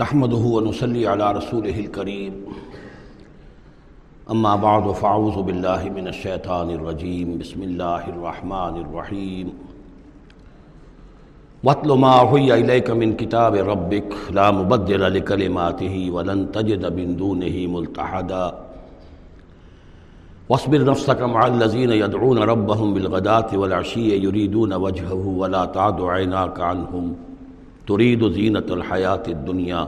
نحمده ونصلي على رسوله الكريم. أما بعد، فأعوذ بالله من الشيطان الرجيم. بسم الله الرحمن الرحيم. واتل ما أوحي إليك من كتاب ربك، لا مبدل لكلماته ولن تجد من دونه ملتحدا. واصبر نفسك مع الذين يدعون ربهم بالغداة والعشي، يريدون وجهه ولا تعد عيناك عنهم. تريد زینة الحیات الدنیا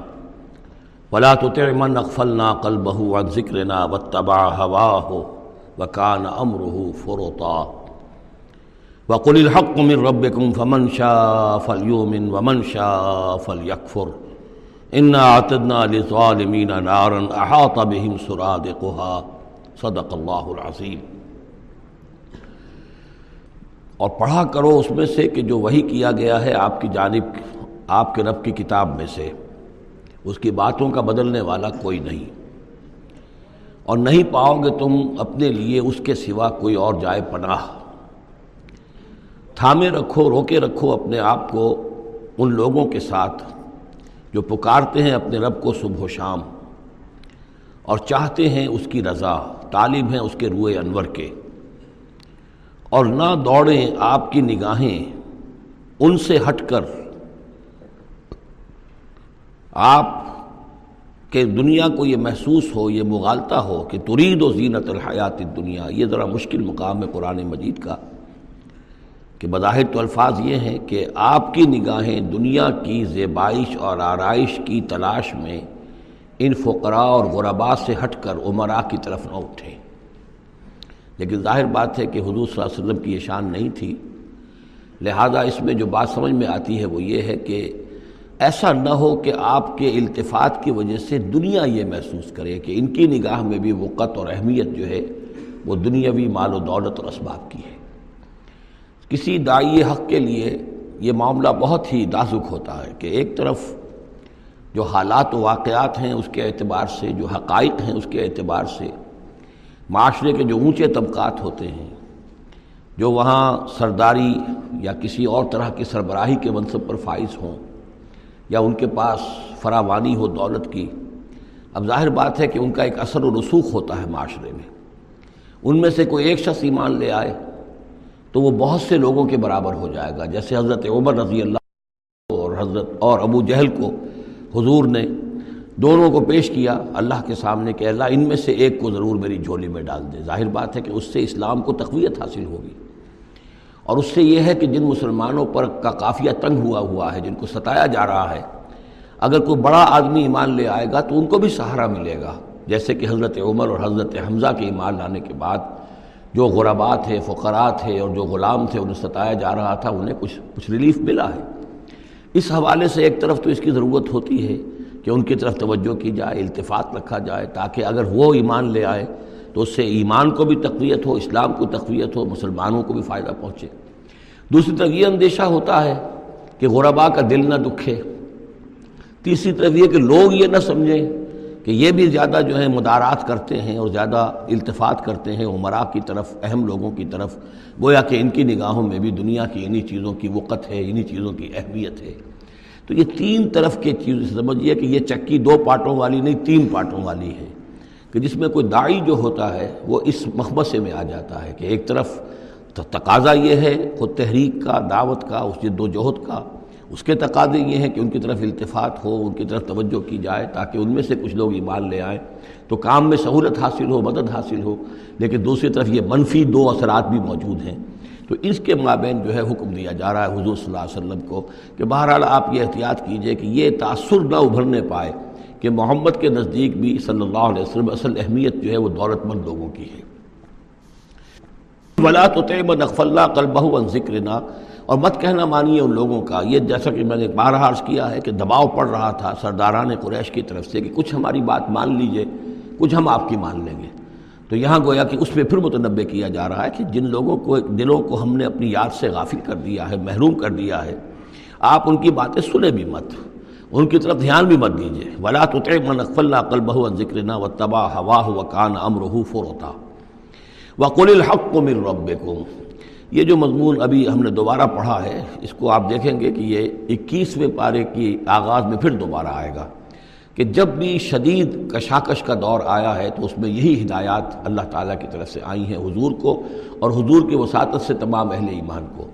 ولا تطع من اغفلنا قلبه عن ذکرنا واتبع هواه وكان امره فرطا وقل الحق من ربكم فمن شاء فليؤمن ومن شاء فليكفر انا اعتدنا للظالمين نارا احاط بهم سرادقها صدق اللہ العظیم اور پڑھا کرو اس میں سے کہ جو وہی کیا گیا ہے آپ کی جانب آپ کے رب کی کتاب میں سے اس کی باتوں کا بدلنے والا کوئی نہیں۔ اور نہیں پاؤ گے تم اپنے لیے اس کے سوا کوئی اور جائے پناہ۔ تھامے رکھو، روکے رکھو اپنے آپ کو ان لوگوں کے ساتھ جو پکارتے ہیں اپنے رب کو صبح و شام۔ اور چاہتے ہیں اس کی رضا، طالب ہیں اس کے روئے انور کے۔ اور نہ دوڑیں آپ کی نگاہیں ان سے ہٹ کر۔ آپ کے دنیا کو یہ محسوس ہو، یہ مغالطہ ہو کہ ترید و زینت الحیات دنیا یہ ذرا مشکل مقام ہے قرآن مجید کا کہ بظاہر تو الفاظ یہ ہیں کہ آپ کی نگاہیں دنیا کی زیبائش اور آرائش کی تلاش میں ان فقراء اور غربا سے ہٹ کر عمرا کی طرف نہ اٹھیں۔ لیکن ظاہر بات ہے کہ حضور صلی اللہ علیہ وسلم کی یہ شان نہیں تھی۔ لہذا اس میں جو بات سمجھ میں آتی ہے وہ یہ ہے کہ ایسا نہ ہو کہ آپ کے التفات کی وجہ سے دنیا یہ محسوس کرے کہ ان کی نگاہ میں بھی وقت اور اہمیت جو ہے وہ دنیاوی مال و دولت اور اسباب کی ہے۔ کسی دائی حق کے لیے یہ معاملہ بہت ہی نازک ہوتا ہے کہ ایک طرف جو حالات و واقعات ہیں اس کے اعتبار سے، جو حقائق ہیں اس کے اعتبار سے، معاشرے کے جو اونچے طبقات ہوتے ہیں، جو وہاں سرداری یا کسی اور طرح کی سربراہی کے منصب پر فائز ہوں یا ان کے پاس فراوانی ہو دولت کی، اب ظاہر بات ہے کہ ان کا ایک اثر و رسوخ ہوتا ہے معاشرے میں۔ ان میں سے کوئی ایک شخص ایمان لے آئے تو وہ بہت سے لوگوں کے برابر ہو جائے گا۔ جیسے حضرت عمر رضی اللہ اور حضرت اور ابو جہل کو حضور نے دونوں کو پیش کیا، اللہ کے سامنے کہ اللہ ان میں سے ایک کو ضرور میری جھولی میں ڈال دے۔ ظاہر بات ہے کہ اس سے اسلام کو تقویت حاصل ہوگی۔ اور اس سے یہ ہے کہ جن مسلمانوں پر کا قافیہ تنگ ہوا ہوا ہے، جن کو ستایا جا رہا ہے، اگر کوئی بڑا آدمی ایمان لے آئے گا تو ان کو بھی سہارا ملے گا۔ جیسے کہ حضرت عمر اور حضرت حمزہ کے ایمان لانے کے بعد جو غربات تھے فقرات تھے اور جو غلام تھے انہیں ستایا جا رہا تھا، انہیں کچھ کچھ ریلیف ملا ہے۔ اس حوالے سے ایک طرف تو اس کی ضرورت ہوتی ہے کہ ان کی طرف توجہ کی جائے، التفات رکھا جائے تاکہ اگر وہ ایمان لے آئے تو اس سے ایمان کو بھی تقویت ہو، اسلام کو تقویت ہو، مسلمانوں کو بھی فائدہ پہنچے۔ دوسری طرف یہ اندیشہ ہوتا ہے کہ غربا کا دل نہ دکھے۔ تیسری طرف یہ کہ لوگ یہ نہ سمجھیں کہ یہ بھی زیادہ جو ہے مدارات کرتے ہیں اور زیادہ التفات کرتے ہیں، عمرا کی طرف، اہم لوگوں کی طرف۔ گویا کہ ان کی نگاہوں میں بھی دنیا کی انہی چیزوں کی وقت ہے، انہی چیزوں کی اہمیت ہے۔ تو یہ تین طرف کے چیز، سمجھیے کہ یہ چکی دو پارٹوں والی نہیں، تین پارٹوں والی ہے کہ جس میں کوئی داعی جو ہوتا ہے وہ اس مخبصے میں آ جاتا ہے کہ ایک طرف تقاضا یہ ہے خود تحریک کا، دعوت کا، اس جد و جہد کا، اس کے تقاضے یہ ہیں کہ ان کی طرف التفات ہو، ان کی طرف توجہ کی جائے تاکہ ان میں سے کچھ لوگ ایمان لے آئیں۔ تو کام میں سہولت حاصل ہو، مدد حاصل ہو، لیکن دوسری طرف یہ منفی دو اثرات بھی موجود ہیں۔ تو اس کے مابین جو ہے حکم دیا جا رہا ہے حضور صلی اللہ علیہ وسلم کو کہ بہرحال آپ یہ احتیاط کیجیے کہ یہ تاثر نہ ابھرنے پائے۔ کہ محمد کے نزدیک بھی صلی اللہ علیہ وسلم اصل اہمیت جو ہے وہ دولت مند لوگوں کی ہے۔ ولا تو طیب نقف اللہ قلبہ ذکر نہ اور مت کہنا مانیے ان لوگوں کا، یہ جیسا کہ میں نے بارہ عرض کیا ہے کہ دباؤ پڑ رہا تھا سرداران قریش کی طرف سے کہ کچھ ہماری بات مان لیجیے، کچھ ہم آپ کی مان لیں گے۔ تو یہاں گویا کہ اس پہ پھر متنبع کیا جا رہا ہے کہ جن لوگوں کو، دلوں کو ہم نے اپنی یاد سے غافل کر دیا ہے، محروم کر دیا ہے، آپ ان کی باتیں سنیں بھی مت۔ ان کی طرف دھیان بھی مت دیجیے ولا تو من اقف اللہ قلب ذکر نہ و تباہ ہوا و کان امر فروتا وقل الحق کو مر رب یہ جو مضمون ابھی ہم نے دوبارہ پڑھا ہے، اس کو آپ دیکھیں گے کہ یہ اکیسویں پارے کی آغاز میں پھر دوبارہ آئے گا کہ جب بھی شدید کشاکش کا دور آیا ہے تو اس میں یہی ہدایات اللہ تعالیٰ کی طرف سے آئی ہیں حضور کو اور حضور کی وساطت سے تمام اہل ایمان کو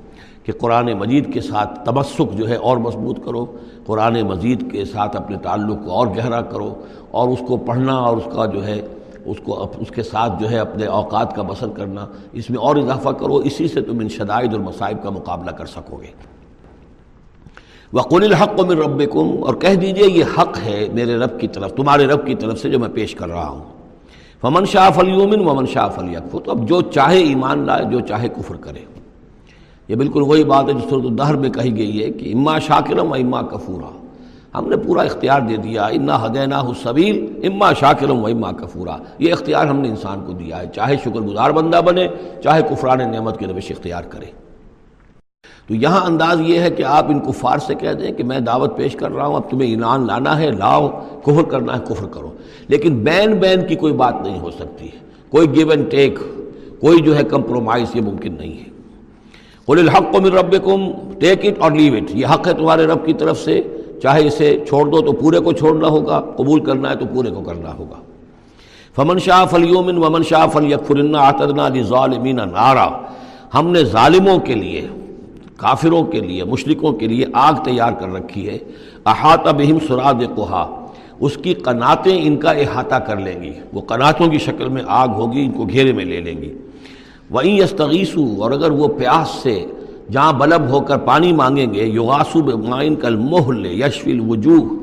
کہ قرآن مجید کے ساتھ تمسک جو ہے اور مضبوط کرو۔ قرآن مجید کے ساتھ اپنے تعلق کو اور گہرا کرو اور اس کو پڑھنا اور اس کا جو ہے، اس کو اس کے ساتھ جو ہے اپنے اوقات کا بسر کرنا، اس میں اور اضافہ کرو، اسی سے تم ان شدائد اور مصائب کا مقابلہ کر سکو گے۔ وقل الحق من ربکم اور کہہ دیجیے، یہ حق ہے میرے رب کی طرف، تمہارے رب کی طرف سے جو میں پیش کر رہا ہوں۔ فمن شاہ فلیومن ومن شاہ فلیقف تو اب جو چاہے ایمان لائے، جو چاہے کفر کرے۔ یہ بالکل وہی بات ہے جو صورت الدہر میں کہی گئی ہے کہ اما شاکرم و اما کفورا۔ ہم نے پورا اختیار دے دیا، انا حدینہ حسبیل اما شاکرم و اما کفورا۔ یہ اختیار ہم نے انسان کو دیا ہے، چاہے شکر گزار بندہ بنے، چاہے کفران نعمت کے روش اختیار کرے۔ تو یہاں انداز یہ ہے کہ آپ ان کفار سے کہہ دیں کہ میں دعوت پیش کر رہا ہوں، اب تمہیں ایمان لانا ہے، لاؤ، کفر کرنا ہے، کفر کرو۔ لیکن بین بین کی کوئی بات نہیں ہو سکتی۔ کوئی گیو اینڈ ٹیک کوئی جو ہے کمپرومائز یہ ممکن نہیں ہے۔ بول الحق من ربکم ٹیک اٹ اور لیو اٹ۔ یہ حق ہے تمہارے رب کی طرف سے۔ چاہے اسے چھوڑ دو تو پورے کو چھوڑنا ہوگا، قبول کرنا ہے تو پورے کو کرنا ہوگا۔ فمن شاہ فلیومن ومن شاہ فل یکفرن آتدنا ظالمین نارا۔ ہم نے ظالموں کے لیے، کافروں کے لیے مشرقوں کے لیے آگ تیار کر رکھی ہے۔ احاطہ بہم سراد کوہا اس کی قناتیں ان کا احاطہ کر لیں گی۔ وہ قناتوں کی شکل میں آگ ہوگی، ان کو گھیرے میں لے لیں گی۔ وہیں یستغیسو اور اگر وہ پیاس سے جہاں بلب ہو کر پانی مانگیں گے یوغاسو معین کل محل یشف الوجوہ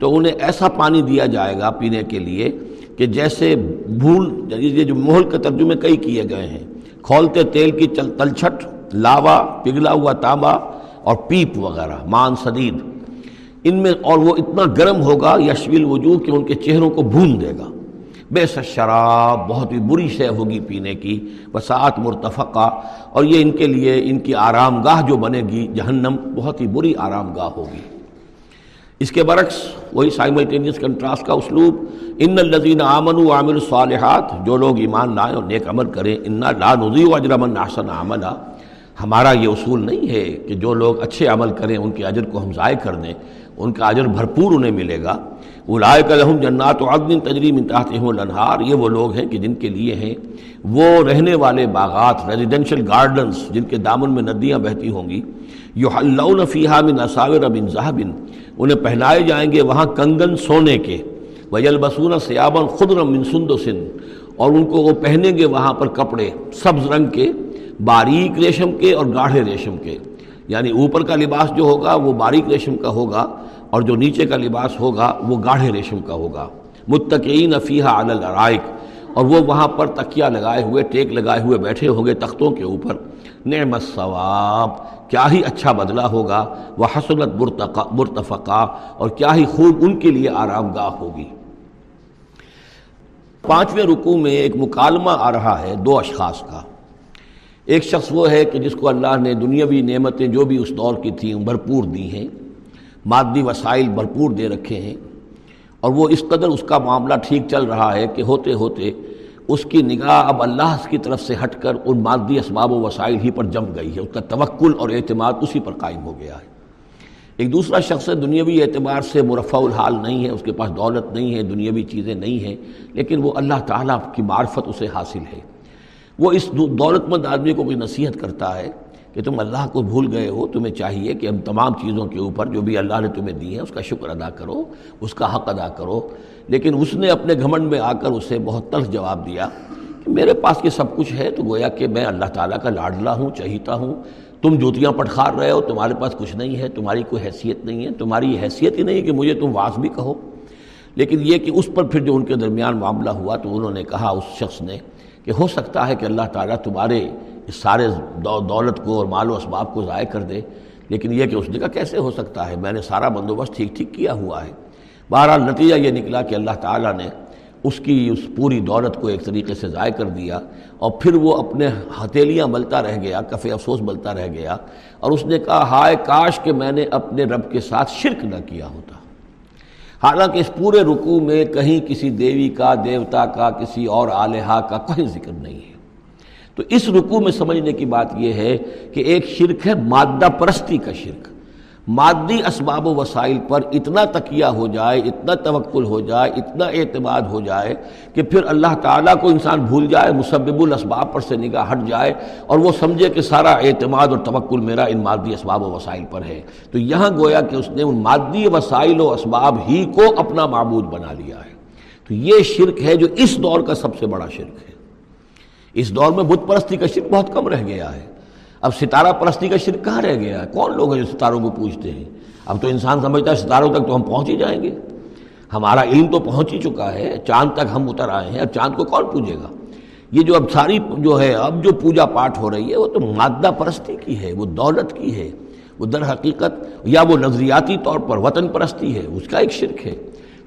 تو انہیں ایسا پانی دیا جائے گا پینے کے لیے کہ جیسے بھول یعنی یہ جو محل کے ترجمے کئی کیے گئے ہیں، کھولتے تیل کی تلچھٹ، لاوا، پگھلا ہوا تانبا اور پیپ وغیرہ، مان سدید، ان میں اور وہ اتنا گرم ہوگا یشویل وجوہ کہ ان کے چہروں کو بھون دے گا۔ بے شراب بہت ہی بری شے ہوگی پینے کی، وسعت مرتفقہ، اور یہ ان کے لیے، ان کی آرام گاہ جو بنے گی، جہنم بہت ہی بری آرام گاہ ہوگی۔ اس کے برعکس، وہی سائملٹینیس کنٹراسٹ کا اسلوب، ان الزین آمن و عامر صالحات جو لوگ ایمان لائیں اور نیک عمل کریں، انا لا نضی و اجرمن احسن عملہ ہمارا یہ اصول نہیں ہے کہ جو لوگ اچھے عمل کریں، ان کے اجر کو ہم ضائع کر دیں۔ ان کا اجر بھرپور انہیں ملے گا۔ وہ لائے لحم جنات و عدن تجریم انتہاط الانہار۔ یہ وہ لوگ ہیں کہ جن کے لیے ہیں وہ رہنے والے باغات ریزیڈینشل گارڈنز جن کے دامن میں ندیاں بہتی ہوں گی۔ یو اللہ فیحہ من اصاور بن ذہبن انہیں پہنائے جائیں گے وہاں کنگن سونے کے۔ وجل بسون سیابن خود من سند و سن اور ان کو وہ پہنیں گے وہاں پر کپڑے، سبز رنگ کے، باریک ریشم کے اور گاڑھے ریشم کے۔ یعنی اوپر کا لباس جو ہوگا وہ باریک ریشم کا ہوگا اور جو نیچے کا لباس ہوگا وہ گاڑھے ریشم کا ہوگا۔ متقین فیحہ علی الرائق اور وہ وہاں پر تکیہ لگائے ہوئے، ٹیک لگائے ہوئے بیٹھے ہوں گے تختوں کے اوپر۔ نعم الثواب کیا ہی اچھا بدلہ ہوگا۔ وہ حسنت مرتفقہ اور کیا ہی خوب ان کے لیے آرام گاہ ہوگی۔ پانچویں رکوع میں ایک مکالمہ آ رہا ہے دو اشخاص کا۔ ایک شخص وہ ہے کہ جس کو اللہ نے دنیاوی نعمتیں جو بھی اس دور کی تھیں بھرپور دی ہیں، مادی وسائل بھرپور دے رکھے ہیں، اور وہ اس قدر اس کا معاملہ ٹھیک چل رہا ہے کہ ہوتے ہوتے اس کی نگاہ اب اللہ کی طرف سے ہٹ کر ان مادی اسباب و وسائل ہی پر جم گئی ہے، اس کا توکل اور اعتماد اسی پر قائم ہو گیا ہے۔ ایک دوسرا شخص ہے، دنیاوی اعتبار سے مرفع الحال نہیں ہے، اس کے پاس دولت نہیں ہے، دنیاوی چیزیں نہیں ہیں، لیکن وہ اللہ تعالیٰ کی معرفت اسے حاصل ہے۔ وہ اس دولت مند آدمی کو کوئی نصیحت کرتا ہے کہ تم اللہ کو بھول گئے ہو، تمہیں چاہیے کہ ہم تمام چیزوں کے اوپر جو بھی اللہ نے تمہیں دی ہیں، اس کا شکر ادا کرو، اس کا حق ادا کرو۔ لیکن اس نے اپنے گھمنڈ میں آ کر اسے بہت تلخ جواب دیا کہ میرے پاس یہ سب کچھ ہے تو گویا کہ میں اللہ تعالیٰ کا لاڈلا ہوں چہیتا ہوں۔ تم جوتیاں پٹخار رہے ہو، تمہارے پاس کچھ نہیں ہے، تمہاری کوئی حیثیت نہیں ہے، تمہاری حیثیت ہی نہیں ہے کہ مجھے تم واس بھی کہو۔ لیکن یہ کہ اس پر پھر جو ان کے درمیان معاملہ ہوا تو انہوں نے کہا، اس شخص نے کہ ہو سکتا ہے کہ اللہ تعالیٰ تمہارے اس سارے دولت کو اور مال و اسباب کو ضائع کر دے، لیکن یہ کہ اس نے کہا کیسے ہو سکتا ہے؟ میں نے سارا بندوبست ٹھیک ٹھیک کیا ہوا ہے۔ بہرحال نتیجہ یہ نکلا کہ اللہ تعالیٰ نے اس کی اس پوری دولت کو ایک طریقے سے ضائع کر دیا اور پھر وہ اپنے ہتھیلیاں ملتا رہ گیا کف افسوس ملتا رہ گیا اور اس نے کہا، ہائے کاش کہ میں نے اپنے رب کے ساتھ شرک نہ کیا ہوتا۔ حالانکہ اس پورے رکوع میں کہیں کسی دیوی کا، دیوتا کا، کسی اور آلیہ کا کوئی ذکر نہیں ہے۔ تو اس رکوع میں سمجھنے کی بات یہ ہے کہ ایک شرک ہے، مادہ پرستی کا شرک۔ مادی اسباب و وسائل پر اتنا تکیہ ہو جائے، اتنا توکل ہو جائے، اتنا اعتماد ہو جائے کہ پھر اللہ تعالیٰ کو انسان بھول جائے، مسبب الاسباب پر سے نگاہ ہٹ جائے اور وہ سمجھے کہ سارا اعتماد اور توکل میرا ان مادی اسباب و وسائل پر ہے۔ تو یہاں گویا کہ اس نے ان مادی وسائل و اسباب ہی کو اپنا معبود بنا لیا ہے۔ تو یہ شرک ہے جو اس دور کا سب سے بڑا شرک ہے۔ اس دور میں بت پرستی کا شرک بہت کم رہ گیا ہے۔ اب ستارہ پرستی کا شرک کہاں رہ گیا ہے؟ کون لوگ ہیں جو ستاروں کو پوچھتے ہیں؟ اب تو انسان سمجھتا ہے ستاروں تک تو ہم پہنچ ہی جائیں گے۔ ہمارا علم تو پہنچ ہی چکا ہے، چاند تک ہم اتر آئے ہیں، اب چاند کو کون پوجے گا؟ یہ جو اب ساری جو ہے، اب جو پوجا پاٹ ہو رہی ہے، وہ تو مادہ پرستی کی ہے، وہ دولت کی ہے، وہ در حقیقت یا وہ نظریاتی طور پر وطن پرستی ہے، اس کا ایک شرک ہے۔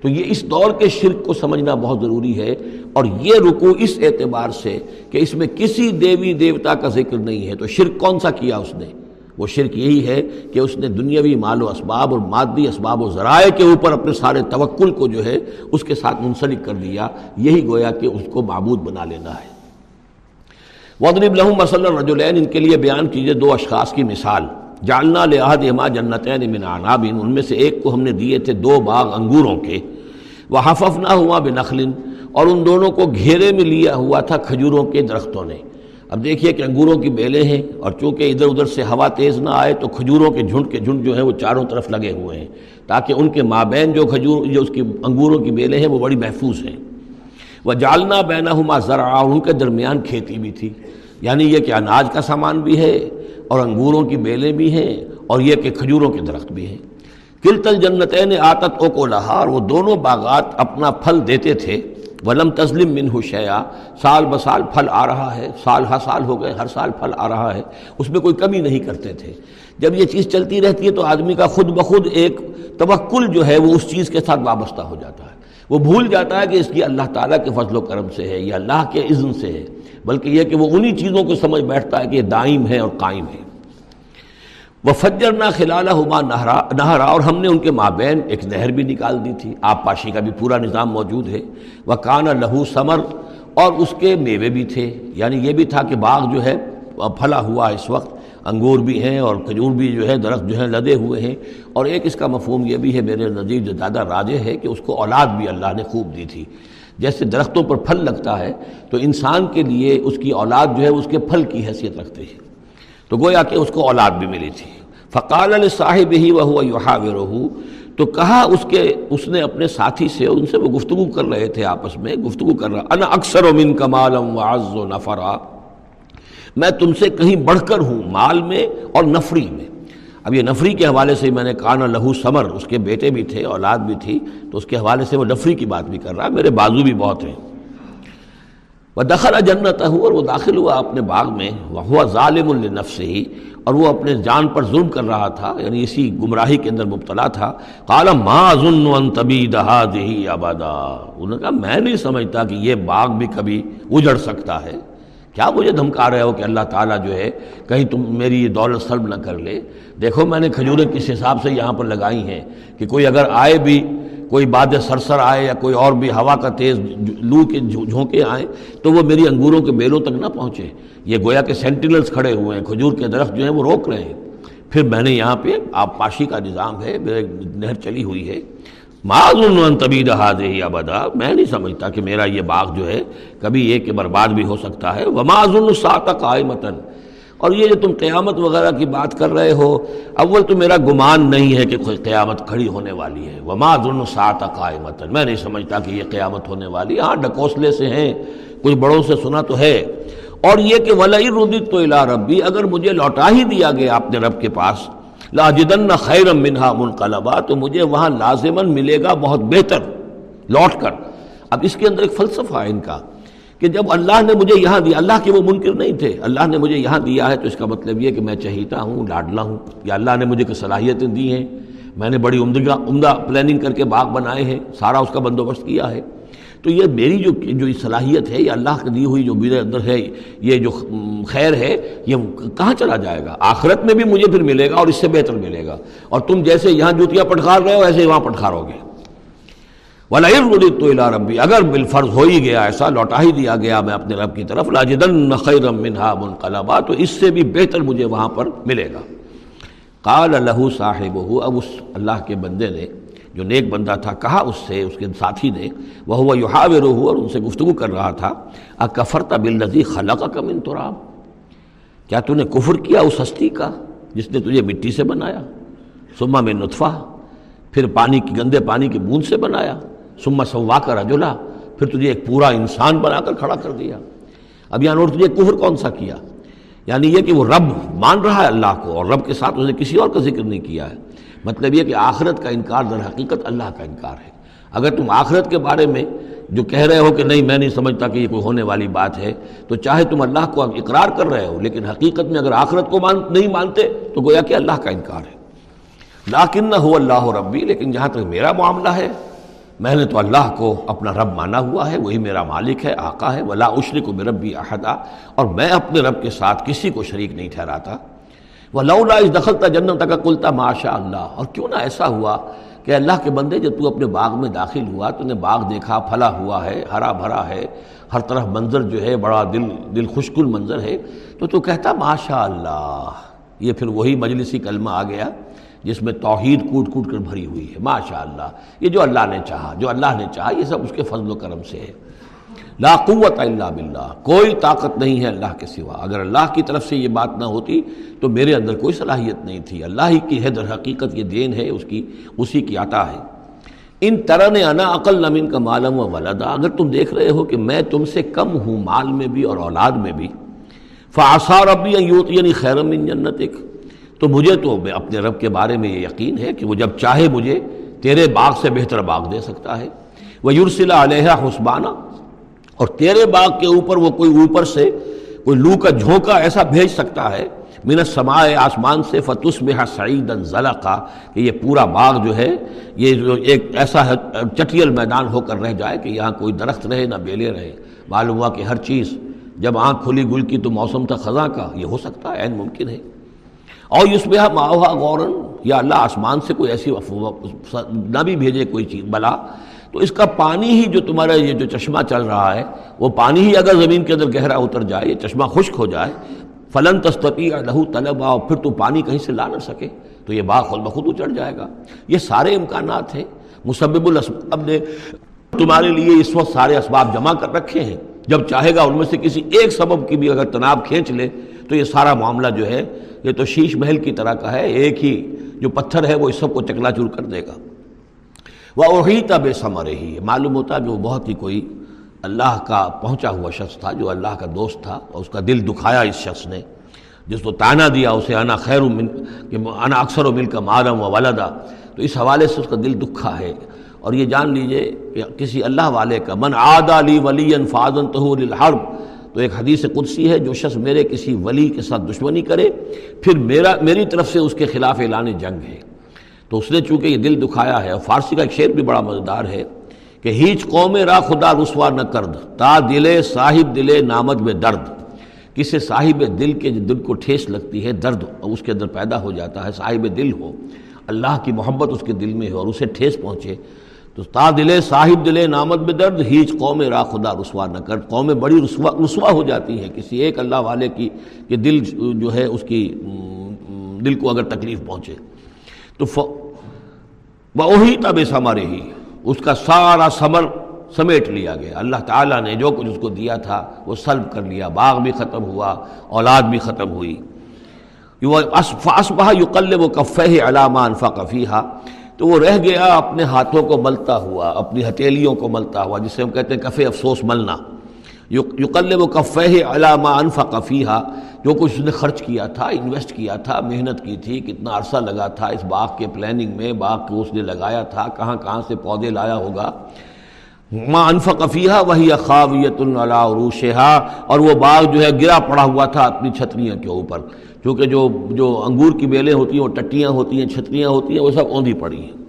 تو یہ اس دور کے شرک کو سمجھنا بہت ضروری ہے اور یہ رکو اس اعتبار سے کہ اس میں کسی دیوی دیوتا کا ذکر نہیں ہے تو شرک کون سا کیا اس نے؟ وہ شرک یہی ہے کہ اس نے دنیاوی مال و اسباب اور مادی اسباب و ذرائع کے اوپر اپنے سارے توکل کو جو ہے اس کے ساتھ منسلک کر دیا یہی گویا کہ اس کو معبود بنا لینا ہے۔ ودنب لہم مسلم رجولین ان کے لیے بیان کیجیے دو اشخاص کی مثال۔ جاننا لحاظ اما جنتین من عنابن ان میں سے ایک کو ہم نے دیے تھے دو باغ انگوروں کے۔ وہ حفف نہ ہوا بنخلن اور ان دونوں کو گھیرے میں لیا ہوا تھا کھجوروں کے درختوں نے۔ اب دیکھیے کہ انگوروں کی بیلیں ہیں، اور چونکہ ادھر ادھر سے ہوا تیز نہ آئے تو کھجوروں کے جھنڈ کے جھنڈ جو ہیں وہ چاروں طرف لگے ہوئے ہیں، تاکہ ان کے مابین جو کھجور، جو اس کی انگوروں کی بیلیں ہیں وہ بڑی محفوظ ہیں۔ وہ جالنا بینا ہما ذرا ان کے درمیان کھیتی بھی تھی۔ یعنی یہ کہ اناج کا سامان بھی ہے، اور انگوروں کی بیلیں بھی ہیں، اور یہ کہ کھجوروں کے درخت بھی ہیں۔ کل تل نے آتت او کو لہار وہ دونوں باغات اپنا پھل دیتے تھے۔ ولم تسلم من حشیا سال ب سال پھل آ رہا ہے، سال ہر سال ہو گئے، ہر سال پھل آ رہا ہے۔ اس میں کوئی کمی نہیں کرتے تھے۔ جب یہ چیز چلتی رہتی ہے تو آدمی کا خود بخود ایک توکل جو ہے وہ اس چیز کے ساتھ وابستہ ہو جاتا ہے۔ وہ بھول جاتا ہے کہ اس کی اللہ تعالیٰ کے فضل و کرم سے ہے یا اللہ کے اذن سے ہے۔ بلکہ یہ کہ وہ انہی چیزوں کو سمجھ بیٹھتا ہے کہ یہ دائم ہے اور قائم ہے۔ وہ فجر نہ خلالہ ہما نہرا نہرا اور ہم نے ان کے مابین ایک نہر بھی نکال دی تھی۔ آپ پاشی کا بھی پورا نظام موجود ہے۔ وہ کانا لہو سمر اور اس کے میوے بھی تھے۔ یعنی یہ بھی تھا کہ باغ جو ہے، پھلا ہوا اس وقت۔ انگور بھی ہیں اور کھجور بھی جو ہے، درخت جو ہے لدے ہوئے ہیں۔ اور ایک اس کا مفہوم یہ بھی ہے، میرے نزدیک جو زیادہ راجے ہے کہ اس کو اولاد بھی اللہ نے خوب دی تھی۔ جیسے درختوں پر پھل لگتا ہے، تو انسان کے لیے اس کی اولاد جو ہے، اس کے پھل کی حیثیت رکھتے ہیں۔ تو گویا کہ اس کو اولاد بھی ملی تھی۔ فقال الصاحب ہی وہ یوہا تو کہا اس کے، اس نے اپنے ساتھی سے، ان سے وہ گفتگو کر رہے تھے آپس میں، گفتگو کر رہا، انا اکثر و من کمالم وعز و نفرا۔ میں تم سے کہیں بڑھ کر ہوں، مال میں اور نفری میں۔ اب یہ نفری کے حوالے سے میں نے کہا لہو سمر اس کے بیٹے بھی تھے، اولاد بھی تھی، تو اس کے حوالے سے وہ نفری کی بات بھی کر رہا۔ ہے میرے بازو بھی بہت ہیں۔ وہ دخل جنت اور وہ داخل ہوا اپنے باغ میں وہ ہوا ظالم النف سے ہی اور وہ اپنے جان پر ظلم کر رہا تھا یعنی اسی گمراہی کے اندر مبتلا تھا۔ کالا ما ظن تبی دہا دہی آبادا انہوں نے کہا، میں نہیں سمجھتا کہ یہ باغ بھی کبھی اجڑ سکتا ہے۔ کیا مجھے دھمکا رہے ہو کہ اللہ تعالیٰ جو ہے، کہیں تم میری یہ دولت سلب نہ کر لے؟ دیکھو، میں نے کھجوریں کس حساب سے یہاں پر لگائی ہیں کہ کوئی اگر آئے بھی کوئی باد سرسر آئے یا کوئی اور بھی ہوا کا تیز لو کے جھونکے آئیں تو وہ میری انگوروں کے بیلوں تک نہ پہنچے۔ یہ گویا کہ سینٹینلز کھڑے ہوئے ہیں، کھجور کے درخت جو ہیں وہ روک رہے ہیں۔ پھر میں نے یہاں پہ آپ پاشی کا نظام ہے، میرے نہر چلی ہوئی ہے۔ معذن طبی دہادے ہی ابدا، میں نہیں سمجھتا کہ میرا یہ باغ جو ہے کبھی یہ کہ برباد بھی ہو سکتا ہے۔ وہ معذن ساتک آئے متن اور یہ جو تم قیامت وغیرہ کی بات کر رہے ہو، اول تو میرا گمان نہیں ہے کہ کوئی قیامت کھڑی ہونے والی ہے۔ وہ معذن ساتک آئے متن میں نہیں سمجھتا کہ یہ قیامت ہونے والی ہاں ڈکوسلے سے ہیں۔ کچھ بڑوں سے سنا تو ہے۔ اور یہ کہ ولی ردت تو الا ربی اگر مجھے لوٹا ہی دیا گیا اپنے رب کے پاس لاجدن خیرم منہا منقلبا، تو مجھے وہاں لازمن ملے گا بہت بہتر۔ لوٹ کر۔ اب اس کے اندر ایک فلسفہ ہے ان کا۔ کہ جب اللہ نے مجھے یہاں دیا، اللہ کے وہ منکر نہیں تھے۔ اللہ نے مجھے یہاں دیا ہے تو اس کا مطلب یہ کہ میں چہیتا ہوں، لاڈلا ہوں۔ یا اللہ نے مجھے کچھ صلاحیتیں دی ہیں۔ میں نے بڑی عمدہ عمدہ پلاننگ کر کے باغ بنائے ہیں۔ سارا اس کا بندوبست کیا ہے۔ تو یہ میری جو جو صلاحیت ہے، یہ اللہ کی دی ہوئی جو میرے اندر ہے، یہ جو خیر ہے، یہ کہاں چلا جائے گا؟ آخرت میں بھی مجھے پھر ملے گا اور اس سے بہتر ملے گا۔ اور تم جیسے یہاں جوتیاں پٹخار رہے ہو، ایسے وہاں پٹخارو گے تو الا ربی اگر بالفرض ہو ہی گیا، ایسا لوٹا ہی دیا گیا، میں اپنے رب کی طرف، لاجدن خیرم منہا منقلبا تو اس سے بھی بہتر مجھے وہاں پر ملے گا۔ قال اللہ صاحب اب اس اللہ کے بندے نے، جو نیک بندہ تھا، کہا اس سے، اس کے ساتھی نے وہ ہوا یحاور ہو اور ان سے گفتگو کر رہا تھا اکفرتا بالذی خلق کا من تراب۔ کیا تو نے کفر کیا اس ہستی کا، جس نے تجھے مٹی سے بنایا؟ سما میں نطفہ، پھر پانی کی، گندے پانی کی بوند سے بنایا۔ سما سوا کر اجلا پھر تجھے ایک پورا انسان بنا کر کھڑا کر دیا۔ اب یعنی یہاں نوٹ تجھے کفر کون سا کیا؟ یعنی یہ کہ وہ رب مان رہا ہے اللہ کو اور رب کے ساتھ اس نے کسی اور کا ذکر نہیں کیا ہے۔ مطلب یہ کہ آخرت کا انکار در حقیقت اللہ کا انکار ہے۔ اگر تم آخرت کے بارے میں جو کہہ رہے ہو کہ نہیں، میں نہیں سمجھتا کہ یہ کوئی ہونے والی بات ہے، تو چاہے تم اللہ کو اقرار کر رہے ہو، لیکن حقیقت میں اگر آخرت کو مان نہیں مانتے، تو گویا کہ اللہ کا انکار ہے۔ لاکن نہ ہو اللہ ربی لیکن جہاں تک میرا معاملہ ہے میں نے تو اللہ کو اپنا رب مانا ہوا ہے، وہی میرا مالک ہے، آقا ہے، ولا اشر کو میں ربی احدا۔ اور میں اپنے رب کے ساتھ کسی کو شریک نہیں ٹھہراتا۔ وہ لولا اس دخل تھا جنت تک کلتا ماشاء اللہ اور کیوں نہ ایسا ہوا کہ اللہ کے بندے جب تو اپنے باغ میں داخل ہوا تو نے باغ دیکھا، پھلا ہوا ہے، ہرا بھرا ہے، ہر طرف منظر جو ہے بڑا دل دل خوشکل منظر ہے۔ تو تو کہتا ماشاء اللہ یہ پھر وہی مجلسی کلمہ آ گیا۔ جس میں توحید کوٹ کوٹ کر بھری ہوئی ہے ماشاء اللہ یہ جو اللہ نے چاہا، جو اللہ نے چاہا، یہ سب اس کے فضل و کرم سے ہے۔ لا قوت الا باللہ۔ کوئی طاقت نہیں ہے اللہ کے سوا۔ اگر اللہ کی طرف سے یہ بات نہ ہوتی، تو میرے اندر کوئی صلاحیت نہیں تھی۔ اللہ ہی کی ہے، در حقیقت یہ دین ہے، اس کی، اسی کی عطا ہے۔ ان طرح نے انا عقل نمین کا معلوم و ولدا۔ اگر تم دیکھ رہے ہو کہ میں تم سے کم ہوں مال میں بھی اور اولاد میں بھی فاثار ابی یوت یعنی خیرم ان جنت ایک تو مجھے تو اپنے رب کے بارے میں یہ یقین ہے کہ وہ جب چاہے مجھے تیرے باغ سے بہتر باغ دے سکتا ہے۔ وہ یورسلہ علیہ حسبانہ اور تیرے باغ کے اوپر وہ کوئی اوپر سے کوئی لو کا جھونکا ایسا بھیج سکتا ہے۔ من سمائے آسمان سے فتس میں سعید ضلع کا کہ یہ پورا باغ جو ہے، یہ جو ایک ایسا ہے چٹیل میدان ہو کر رہ جائے کہ یہاں کوئی درخت رہے نہ بیلے رہے۔ معلوم ہوا کہ ہر چیز جب آنکھ کھلی گل کی تو موسم تھا خزاں کا، یہ ہو سکتا ہے، عین ممکن ہے۔ اور یس بہ ماہا غورن یا اللہ آسمان سے کوئی ایسی نہ بھی بھیجے کوئی چیز، بلا۔ تو اس کا پانی ہی جو تمہارا یہ جو چشمہ چل رہا ہے، وہ پانی ہی اگر زمین کے اندر گہرا اتر جائے، یہ چشمہ خشک ہو جائے، فلن تستطیع لہو طلب اور پھر تو پانی کہیں سے لا نہ سکے، تو یہ باغ خود بخود اچڑ جائے گا۔ یہ سارے امکانات ہیں۔ مسبب الاسباب نے تمہارے لیے اس وقت سارے اسباب جمع کر رکھے ہیں۔ جب چاہے گا ان میں سے کسی ایک سبب کی بھی اگر تناب کھینچ لے تو یہ سارا معاملہ جو ہے، یہ تو شیش محل کی طرح کا ہے، ایک ہی جو پتھر ہے، وہ اس سب کو چکلا چور کر دے گا۔ وہ وہی تب سمر ہی معلوم ہوتا جو بہت ہی کوئی اللہ کا پہنچا ہوا شخص تھا، جو اللہ کا دوست تھا اور اس کا دل دکھایا اس شخص نے۔ جس کو تانا دیا، اسے انا خیر من، کہ انا اکثر و مل کا مارم و والدہ تو اس حوالے سے اس کا دل دکھا ہے۔ اور یہ جان لیجیے کہ کسی اللہ والے کا، من عاد علی ولی فاضن تہور الحرب تو ایک حدیث قدسی ہے، جو شخص میرے کسی ولی کے ساتھ دشمنی کرے، پھر میرا، میری طرف سے اس کے خلاف اعلان جنگ ہے۔ تو اس نے چونکہ یہ دل دکھایا ہے، اور فارسی کا ایک شعر بھی بڑا مزیدار ہے کہ ہیچ قوم را خدا رسوا نہ کرد، تا دلے صاحب دلے نامد میں درد۔ کسی صاحب دل کے دل کو ٹھیس لگتی ہے، درد اس کے اندر پیدا ہو جاتا ہے، صاحب دل ہو۔ اللہ کی محبت اس کے دل میں ہو اور اسے ٹھیس پہنچے۔ تو تا دلے صاحب دلے نامد میں درد، ہیچ قوم را خدا رسوا نہ کر۔ قومیں بڑی رسوا رسوا ہو جاتی ہیں۔ کسی ایک اللہ والے کی کہ دل جو ہے، اس کی دل کو اگر تکلیف پہنچے۔ تو وہی تب ہمارے ہی۔ اس کا سارا ثمر سمیٹ لیا گیا۔ اللہ تعالیٰ نے جو کچھ اس کو دیا تھا، وہ سلب کر لیا۔ باغ بھی ختم ہوا، اولاد بھی ختم ہوئی۔ فاسبہ یقل و کفہ علامہ انفا کفیہ تو وہ رہ گیا، اپنے ہاتھوں کو ملتا ہوا، اپنی ہتیلیوں کو ملتا ہوا، جسے ہم کہتے ہیں کفے افسوس ملنا۔ یقل و کفہ علامہ انفا کفیہ جو کچھ اس نے خرچ کیا تھا انویسٹ کیا تھا، محنت کی تھی، کتنا عرصہ لگا تھا اس باغ کے پلاننگ میں، باغ کو اس نے لگایا تھا، کہاں کہاں سے پودے لایا ہوگا۔ ماں انفقفیہ وہی اخاویت عروشہ اور وہ باغ جو ہے گرا پڑا ہوا تھا اپنی چھتریاں کے اوپر۔ کیونکہ جو جو انگور کی بیلیں ہوتی ہیں، وہ ٹٹیاں ہوتی ہیں، چھتریاں ہوتی ہیں، وہ سب اوندھی پڑی ہیں۔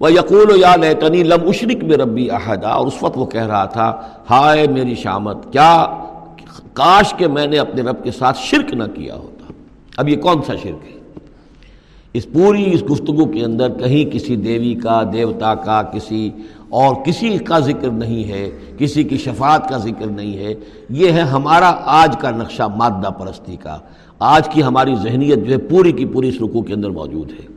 وہ یقول و یا لیتنی لم اشرک میں ربی احدہ اور اس وقت وہ کہہ رہا تھا، ہائے میری شامت، کیا کاش کہ میں نے اپنے رب کے ساتھ شرک نہ کیا ہوتا؟ اب یہ کون سا شرک ہے؟ اس پوری اس گفتگو کے اندر کہیں کسی دیوی کا، دیوتا کا، کسی اور کسی کا ذکر نہیں ہے، کسی کی شفاعت کا ذکر نہیں ہے۔ یہ ہے ہمارا آج کا نقشہ مادہ پرستی کا۔ آج کی ہماری ذہنیت جو ہے پوری کی پوری اس رکوع کے اندر موجود ہے۔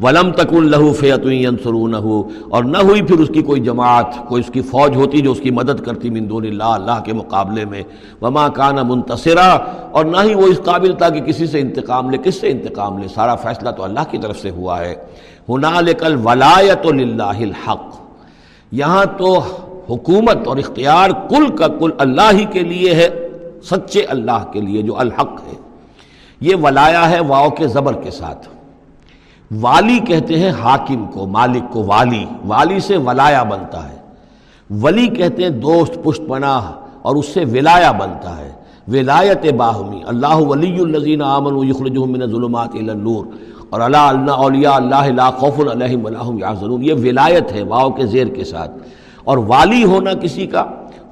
ولم تک الہو فیتون ہو اور نہ ہوئی پھر اس کی کوئی جماعت، کوئی اس کی فوج ہوتی جو اس کی مدد کرتی من دون اللہ اللہ کے مقابلے میں۔ وما کان منتصرا۔ اور نہ ہی وہ اس قابل تھا کہ کسی سے انتقام لے۔ کس سے انتقام لے؟ سارا فیصلہ تو اللہ کی طرف سے ہوا ہے۔ کل ولایت اللہ الحق۔ یہاں تو حکومت اور اختیار کل کا کل اللہ ہی کے لیے ہے، سچے اللہ کے لیے جو الحق ہے۔ یہ ولایا ہے واؤ کے زبر کے ساتھ۔ والی کہتے ہیں حاکم کو، مالک کو والی۔ والی سے ولایا بنتا ہے۔ ولی کہتے ہیں دوست پشت پناہ اور اس سے ولایا بنتا ہے۔ ولایت باہمی، اللہ ولی الزین امن من ظلمات النور۔ اور اللہ اللہ اولیاء اللہ لا خوف علیہم ولاحم یحزنون۔ یہ ولایت ہے واؤ کے زیر کے ساتھ۔ اور والی ہونا کسی کا؟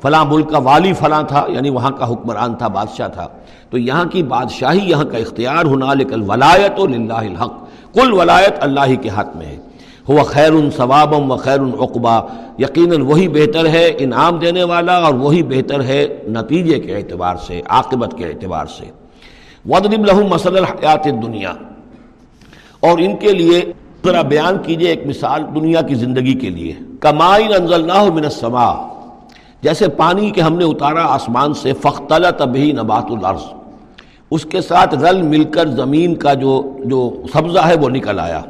فلاں ملک کا والی فلاں تھا یعنی وہاں کا حکمران تھا، بادشاہ تھا۔ تو یہاں کی بادشاہی، یہاں کا اختیار ہونا لیکن ولایت و للہ الحق۔ کل ولایت اللہ ہی کے حق میں ہے۔ وہ خیر ثوابم و خیر العقبہ یقیناً وہی بہتر ہے انعام دینے والا اور وہی بہتر ہے نتیجے کے اعتبار سے، عاقبت کے اعتبار سے۔ ودنب لہم مسل الحیات دنیا اور ان کے لیے ذرا بیان کیجیے ایک مثال دنیا کی زندگی کے لیے۔ کمائن انزل من السماء۔ جیسے پانی کے ہم نے اتارا آسمان سے فختلا تبھی نبات الارض۔ اس کے ساتھ رل مل کر زمین کا جو جو سبزہ ہے وہ نکل آیا۔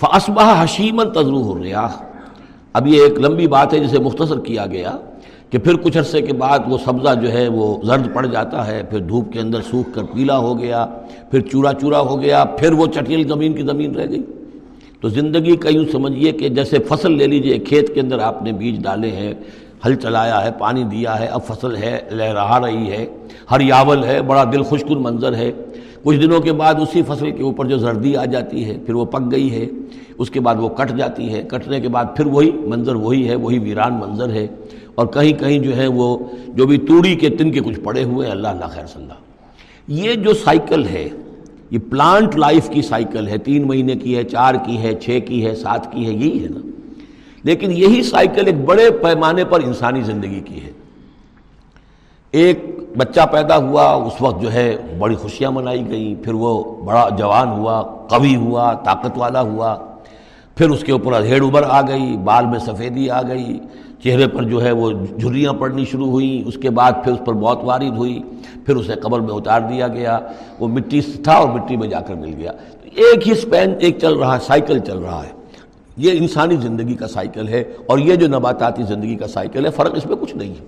فاسبہ حشیمن تجرو ہو رہا اب یہ ایک لمبی بات ہے جسے مختصر کیا گیا کہ پھر کچھ عرصے کے بعد وہ سبزہ جو ہے وہ زرد پڑ جاتا ہے، پھر دھوپ کے اندر سوکھ کر پیلا ہو گیا، پھر چورا چورا ہو گیا، پھر وہ چٹیل زمین کی زمین رہ گئی۔ تو زندگی کا یوں سمجھیے کہ جیسے فصل لے لیجیے، کھیت کے اندر آپ نے بیج ڈالے ہیں، ہل چلایا ہے، پانی دیا ہے، اب فصل ہے، لہرا رہی ہے ہر یاول ہے، بڑا دل خوشکن منظر ہے۔ کچھ دنوں کے بعد اسی فصل کے اوپر جو زردی آ جاتی ہے، پھر وہ پک گئی ہے، اس کے بعد وہ کٹ جاتی ہے، کٹنے کے بعد پھر وہی منظر وہی ہے، وہی ویران منظر ہے۔ اور کہیں کہیں جو ہے وہ، جو بھی توڑی کے تن کے کچھ پڑے ہوئے ہیں، اللہ اللہ خیر صلی اللہ یہ جو سائیکل ہے یہ پلانٹ لائف کی سائیکل ہے، تین مہینے کی ہے، چار کی ہے، چھ کی ہے، سات کی ہے، یہی ہے نا۔ لیکن یہی سائیکل ایک بڑے پیمانے پر انسانی زندگی کی ہے۔ ایک بچہ پیدا ہوا، اس وقت جو ہے بڑی خوشیاں منائی گئیں، پھر وہ بڑا جوان ہوا، قوی ہوا، طاقت والا ہوا۔ پھر اس کے اوپر ادھیڑ ابر آ گئی، بال میں سفیدی آ گئی۔ چہرے پر جو ہے وہ جھریاں پڑنی شروع ہوئیں، اس کے بعد پھر اس پر موت وارد ہوئی، پھر اسے قبر میں اتار دیا گیا، وہ مٹی تھا اور مٹی میں جا کر مل گیا۔ ایک ہی سپین ایک چل رہا ہے سائیکل چل رہا ہے۔ یہ انسانی زندگی کا سائیکل ہے اور یہ جو نباتاتی زندگی کا سائیکل ہے، فرق اس میں کچھ نہیں ہے۔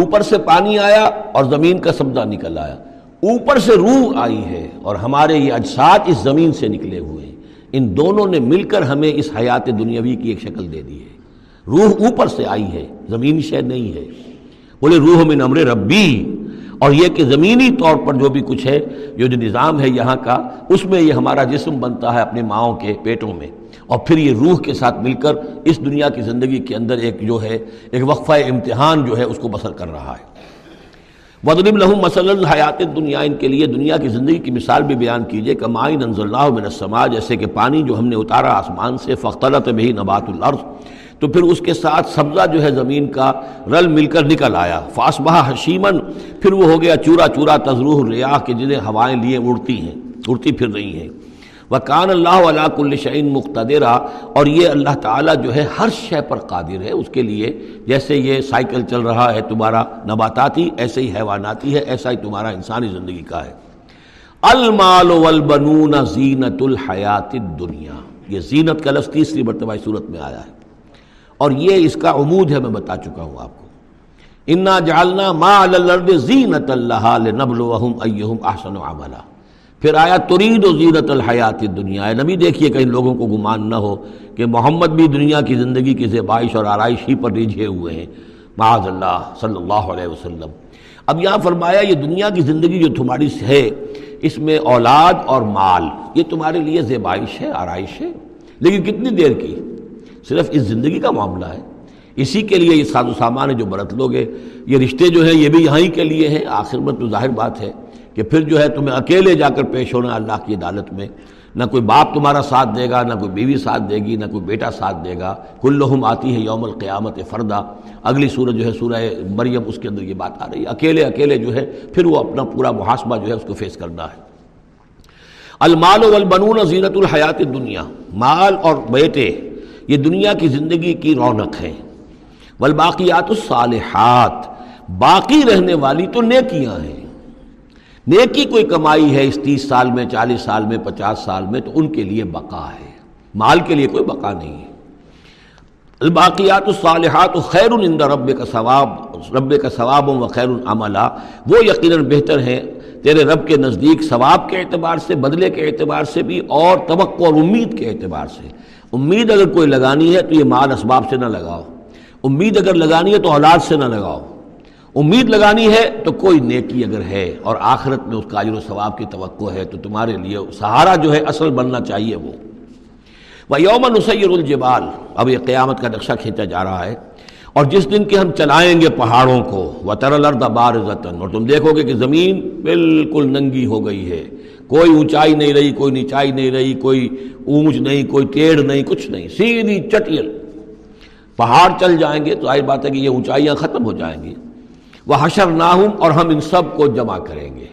اوپر سے پانی آیا اور زمین کا سبزہ نکل آیا۔ اوپر سے روح آئی ہے اور ہمارے یہ اجساد اس زمین سے نکلے ہوئے۔ ہیں ان دونوں نے مل کر ہمیں اس حیات دنیاوی کی ایک شکل دے دی ہے۔ روح اوپر سے آئی ہے، زمینی شہر نہیں ہے۔ بولے، روح میں نمر ربی۔ اور یہ کہ زمینی طور پر جو بھی کچھ ہے جو جو نظام ہے یہاں کا، اس میں یہ ہمارا جسم بنتا ہے اپنے ماؤں کے پیٹوں میں۔ اور پھر یہ روح کے ساتھ مل کر اس دنیا کی زندگی کے اندر ایک جو ہے، ایک وقفہ امتحان جو ہے، اس کو بسر کر رہا ہے۔ ودرم لہم مسل الحیات دنیا ان کے لیے دنیا کی زندگی کی مثال بھی بیان کیجیے کہ مائن انض اللہ من السما جیسے کہ پانی جو ہم نے اتارا آسمان سے فختلت بھی نبات الارض تو پھر اس کے ساتھ سبزہ جو ہے زمین کا رل مل کر نکل آیا۔ فاسبہ حشیمن پھر وہ ہو گیا چورا چورا تجروح ریاح کے جنہیں ہوائیں لیے اڑتی ہیں، اڑتی پھر رہی ہیں۔ وہ کان اللہ علیہ کل شعین مقتدرہ اور یہ اللہ تعالیٰ جو ہے ہر شے پر قادر ہے اس کے لیے۔ جیسے یہ سائیکل چل رہا ہے تمہارا نباتاتی، ایسے ہی حیواناتی ہے، ایسا ہی تمہارا انسانی زندگی کا ہے۔ المال والبنون زینت الحیات الدنیا۔ یہ زینت کا لفظ تیسری مرتبہ صورت میں آیا ہے۔ اور یہ اس کا عمود ہے، میں بتا چکا ہوں آپ کو۔ انا جالنا ما الارض زینت اللہ لنبلوہم ایہم احسن عملہ پھر آیا ترید و زیرت الحیات دنیا نبی، دیکھیے کہیں لوگوں کو گمان نہ ہو کہ محمد بھی دنیا کی زندگی کی زیبائش اور آرائش ہی پر ریجھے ہوئے ہیں۔ معاذ اللہ، صلی اللہ علیہ وسلم۔ اب یہاں فرمایا، یہ دنیا کی زندگی جو تمہاری ہے، اس میں اولاد اور مال، یہ تمہارے لیے زیبائش ہے، آرائش ہے۔ لیکن کتنی دیر کی؟ صرف اس زندگی کا معاملہ ہے۔ اسی کے لیے یہ ساز و سامان ہے جو برت لوگے۔ یہ رشتے جو ہیں، یہ بھی یہاں ہی کے لیے ہیں۔ آخر میں تو ظاہر بات ہے کہ پھر جو ہے تمہیں اکیلے جا کر پیش ہونا اللہ کی عدالت میں۔ نہ کوئی باپ تمہارا ساتھ دے گا، نہ کوئی بیوی ساتھ دے گی، نہ کوئی بیٹا ساتھ دے گا۔ کلہم آتی ہے یوم القیامت فردا۔ اگلی سورج جو ہے، سورہ مریم، اس کے اندر یہ بات آ رہی ہے۔ اکیلے اکیلے جو ہے، پھر وہ اپنا پورا محاسبہ جو ہے، اس کو فیس کرنا ہے۔ المال والبنون زینت الحیات دنیا مال اور بیٹے۔ یہ دنیا کی زندگی کی رونق ہے والباقیات الصالحات، باقی رہنے والی تو نیکیاں ہیں۔ نیکی کوئی کمائی ہے اس تیس سال میں، چالیس سال میں، پچاس سال میں، تو ان کے لیے بقا ہے۔ مال کے لیے کوئی بقا نہیں ہے۔ الباقیات الصالحات خیر الند رب کا ثواب رب کا ثواب و خیر العملہ وہ یقیناً بہتر ہیں تیرے رب کے نزدیک ثواب کے اعتبار سے، بدلے کے اعتبار سے بھی اور توقع اور امید کے اعتبار سے۔ امید اگر کوئی لگانی ہے تو یہ مال اسباب سے نہ لگاؤ۔ امید اگر لگانی ہے تو اولاد سے نہ لگاؤ۔ امید لگانی ہے تو کوئی نیکی اگر ہے اور آخرت میں اس کا و ثواب کی توقع ہے تو تمہارے لیے سہارا جو ہے اصل بننا چاہیے وہ۔ وہ یوم نسیر الجبال۔ اب یہ قیامت کا نقشہ کھینچا جا رہا ہے۔ اور جس دن کے ہم چلائیں گے پہاڑوں کو۔ وہ ترلرد بار اور تم دیکھو گے کہ زمین بالکل ننگی ہو گئی ہے۔ کوئی اونچائی نہیں رہی، کوئی نیچائی نہیں رہی، کوئی اونچ نہیں، کوئی ٹیڑھ نہیں، کچھ نہیں، سیدھی چٹیل۔ پہاڑ چل جائیں گے تو آئی بات ہے کہ یہ اونچائیاں ختم ہو جائیں گی۔ وہ حشر نہ اور ہم ان سب کو جمع کریں گے۔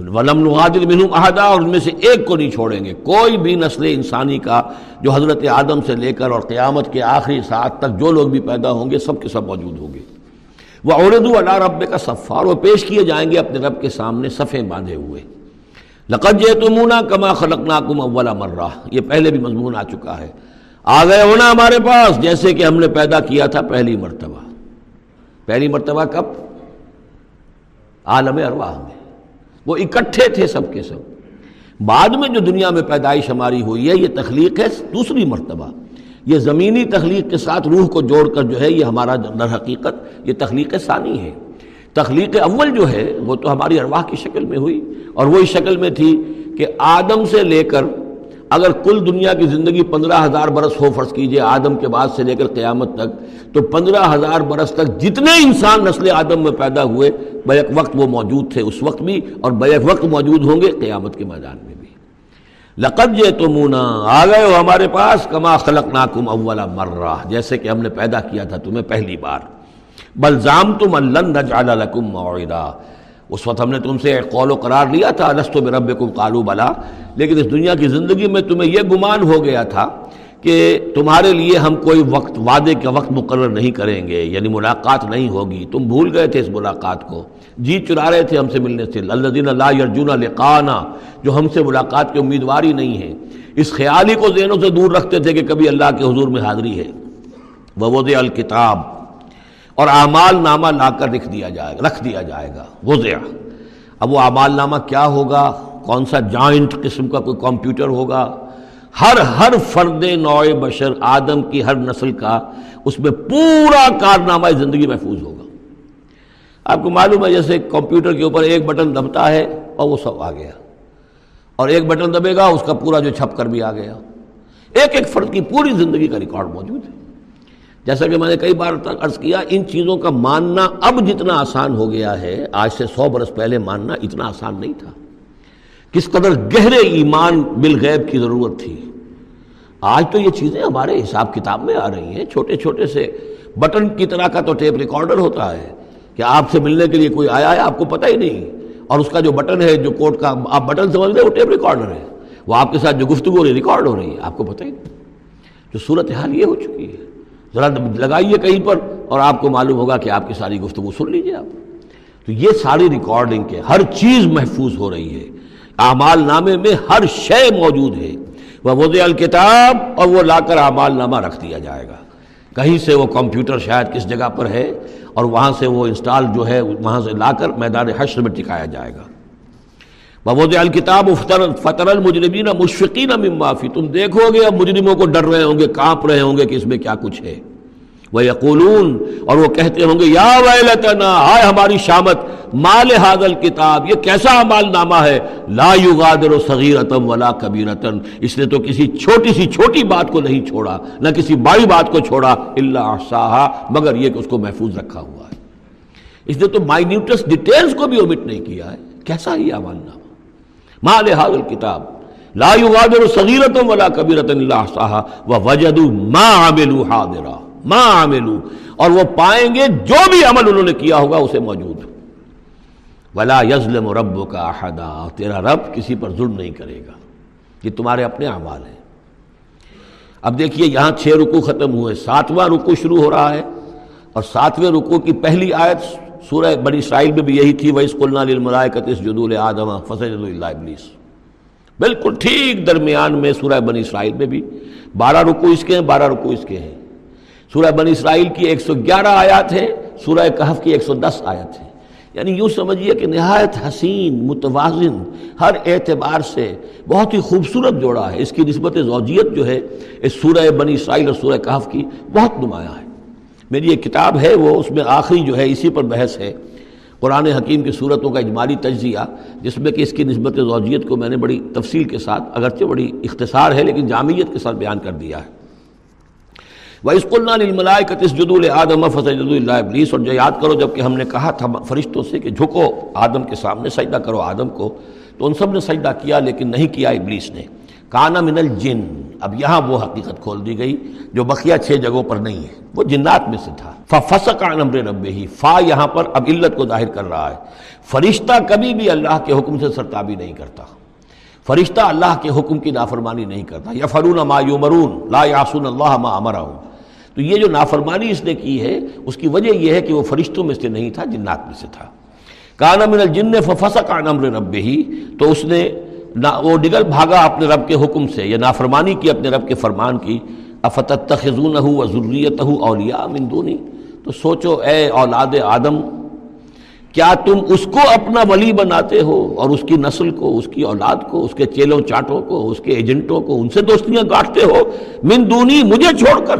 ولم نغادر منہم احدا اور ان میں سے ایک کو نہیں چھوڑیں گے۔ کوئی بھی نسل انسانی کا جو حضرت آدم سے لے کر اور قیامت کے آخری ساتھ تک جو لوگ بھی پیدا ہوں گے، سب کے سب موجود ہوں گے۔ وہ عورد اللہ رب کا صفار وہ پیش کیے جائیں گے اپنے رب کے سامنے صفے باندھے ہوئے۔ لقد تمونا کما خلقنا کم اولا مرہ۔ یہ پہلے بھی مضمون آ چکا ہے۔ آ گئے ہونا ہمارے پاس، جیسے کہ ہم نے پیدا کیا تھا پہلی مرتبہ۔ پہلی مرتبہ کب؟ عالم ارواح میں۔ وہ اکٹھے تھے سب کے سب۔ بعد میں جو دنیا میں پیدائش ہماری ہوئی ہے، یہ تخلیق ہے دوسری مرتبہ۔ یہ زمینی تخلیق کے ساتھ روح کو جوڑ کر جو ہے، یہ ہمارا در حقیقت، یہ تخلیق ثانی ہے۔ تخلیق اول جو ہے وہ تو ہماری ارواح کی شکل میں ہوئی اور وہی شکل میں تھی کہ آدم سے لے کر اگر کل دنیا کی زندگی پندرہ ہزار برس ہو فرض کیجیے آدم کے بعد سے لے کر قیامت تک تو پندرہ ہزار برس تک جتنے انسان نسل آدم میں پیدا ہوئے بیک وقت وہ موجود تھے اس وقت بھی اور بیک وقت موجود ہوں گے قیامت کے میدان میں بھی۔ لقد یہ تو مونا آ گئے ہو ہمارے پاس، کما خلق ناکم اولا مرہ، جیسے کہ ہم نے پیدا کیا تھا تمہیں پہلی بار۔ بلزام تم اللہ لکم اس وقت ہم نے تم سے ایک قول و قرار لیا تھا، لست و رب کم بلا۔ لیکن اس دنیا کی زندگی میں تمہیں یہ گمان ہو گیا تھا کہ تمہارے لیے ہم کوئی وقت، وعدے کا وقت مقرر نہیں کریں گے یعنی ملاقات نہیں ہوگی۔ تم بھول گئے تھے اس ملاقات کو۔ جی چرا رہے تھے ہم سے ملنے سے۔ اللہ دین اللہ ارجنا لقانہ جو ہم سے ملاقات کی امیدوار ہی نہیں ہے۔ اس خیال ہی کو ذہنوں سے دور رکھتے تھے کہ کبھی اللہ کے حضور میں حاضری ہے۔ وہ الکتاب۔ اور اعمال نامہ لا کر رکھ دیا جائے گا، رکھ دیا جائے گا، وضع۔ اب وہ اعمال نامہ کیا ہوگا؟ کون سا جوائنٹ قسم کا کوئی کمپیوٹر ہوگا؟ ہر ہر فرد نوع بشر آدم کی ہر نسل کا اس میں پورا کارنامہ زندگی محفوظ ہوگا۔ آپ کو معلوم ہے جیسے کمپیوٹر کے اوپر ایک بٹن دبتا ہے اور وہ سب آ گیا۔ اور ایک بٹن دبے گا، اس کا پورا جو چھپ کر بھی آ گیا۔ ایک ایک فرد کی پوری زندگی کا ریکارڈ موجود ہے۔ جیسا کہ میں نے کئی بار عرض کیا، ان چیزوں کا ماننا اب جتنا آسان ہو گیا ہے، آج سے سو برس پہلے ماننا اتنا آسان نہیں تھا۔ کس قدر گہرے ایمان بالغیب کی ضرورت تھی۔ آج تو یہ چیزیں ہمارے حساب کتاب میں آ رہی ہیں۔ چھوٹے چھوٹے سے بٹن کی طرح کا تو ٹیپ ریکارڈر ہوتا ہے کہ آپ سے ملنے کے لیے کوئی آیا ہے، آپ کو پتہ ہی نہیں۔ اور اس کا جو بٹن ہے، جو کوٹ کا آپ بٹن سمجھ لیں، وہ ٹیپ ریکارڈر ہے۔ وہ آپ کے ساتھ جو گفتگو ہو رہی، ریکارڈ ہو رہی ہے، آپ کو پتہ ہی نہیں۔ جو صورت حال یہ ہو چکی ہے۔ ذرا لگائیے کہیں پر اور آپ کو معلوم ہوگا کہ آپ کی ساری گفتگو سن لیجیے آپ۔ تو یہ ساری ریکارڈنگ کے ہر چیز محفوظ ہو رہی ہے۔ اعمال نامے میں ہر شے موجود ہے۔ وہ وضع الکتاب اور وہ لا کر اعمال نامہ رکھ دیا جائے گا۔ کہیں سے وہ کمپیوٹر شاید کس جگہ پر ہے اور وہاں سے وہ انسٹال جو ہے، وہاں سے لا کر میدان حشر میں ٹکایا جائے گا۔ ببود الکتاب فطر المجرمین مشفقین ممافی تم دیکھو گے اب مجرموں کو ڈر رہے ہوں گے، کانپ رہے ہوں گے کہ اس میں کیا کچھ ہے۔ وہ یقولون اور وہ کہتے ہوں گے، یا ویلتنا ہائے ہماری شامت مال حاضل کتاب یہ کیسا مال نامہ ہے؟ لا یغادر صغیرتم ولا کبیرتن اس نے تو کسی چھوٹی سی چھوٹی بات کو نہیں چھوڑا، نہ کسی بڑی بات کو چھوڑا اللہ احصاہا مگر یہ کہ اس کو محفوظ رکھا ہوا ہے۔ اس نے تو مائنیوٹس ڈیٹیلز کو بھی اومٹ نہیں کیا ہے۔ کیسا ہی عمال نامہ مال حاضل کتاب لا یغادر صغیرت ولا کبیرت اللہ صاحا وجدوا ما عملوا حاضرا. ما عملوا. اور وہ پائیں گے جو بھی عمل انہوں نے کیا ہوگا، اسے موجود. ولا یظلم ربک احدا تیرا رب کسی پر ظلم نہیں کرے گا. یہ تمہارے اپنے اعمال ہیں. اب دیکھیے، یہاں چھ رکو ختم ہوئے. ساتواں رکو شروع ہو رہا ہے اور ساتویں رکو کی پہلی آیت سورہ بنی اسرائیل میں بھی یہی تھی وہ اسکول اس جدول آدم فصل اللہ ابلیس بالکل ٹھیک درمیان میں سورہ بنی اسرائیل میں بھی بارہ رکو اس کے ہیں، بارہ رکو اس کے ہیں۔ سورہ بنی اسرائیل کی ایک سو گیارہ آیات ہیں، سورہ کہف کی ایک سو دس آیات ہیں۔ یعنی یوں سمجھیے کہ نہایت حسین، متوازن، ہر اعتبار سے بہت ہی خوبصورت جوڑا ہے۔ اس کی نسبت زوجیت جو ہے، اس سورہ بنی اسرائیل اور سورہ کہف کی بہت نمایاں ہے۔ میری ایک کتاب ہے، وہ اس میں آخری جو ہے، اسی پر بحث ہے۔ قرآن حکیم کی صورتوں کا اجمالی تجزیہ، جس میں کہ اس کی نسبت زوجیت کو میں نے بڑی تفصیل کے ساتھ، اگرچہ بڑی اختصار ہے، لیکن جامعیت کے ساتھ بیان کر دیا ہے۔ وہ اسکول کتس جدول آدم فضل اللہ ابلیس اور جو یاد کرو، جبکہ ہم نے کہا تھا فرشتوں سے کہ جھکو، آدم کے سامنے سجدہ کرو، آدم کو۔ تو ان سب نے سجدہ کیا، لیکن نہیں کیا ابلیس نے۔ کانا من الجن۔ اب یہاں وہ حقیقت کھول دی گئی جو بقیہ چھ جگہوں پر نہیں ہے۔ وہ جنات میں سے تھا۔ فسق نمر رب ہی فا یہاں پر اب علت کو ظاہر کر رہا ہے۔ فرشتہ کبھی بھی اللہ کے حکم سے سرتابی نہیں کرتا۔ فرشتہ اللہ کے حکم کی نافرمانی نہیں کرتا۔ یا فرون ما یومرون۔ لا یاسون اللہ ما امرا تو یہ جو نافرمانی اس نے کی ہے، اس کی وجہ یہ ہے کہ وہ فرشتوں میں سے نہیں تھا، جنات میں سے تھا۔ کانا من الجن فسق عن امر رب ہی تو اس نے وہ نگل بھاگا اپنے رب کے حکم سے، یا نافرمانی کی اپنے رب کے فرمان کی افتت تخذون و ضروریت اولیاء من دونی؟ تو سوچو، اے اولاد آدم، کیا تم اس کو اپنا ولی بناتے ہو اور اس کی نسل کو، اس کی اولاد کو، اس کے چیلوں چاٹوں کو، اس کے ایجنٹوں کو، ان سے دوستیاں گاٹتے ہو؟ من دونی، مجھے چھوڑ کر۔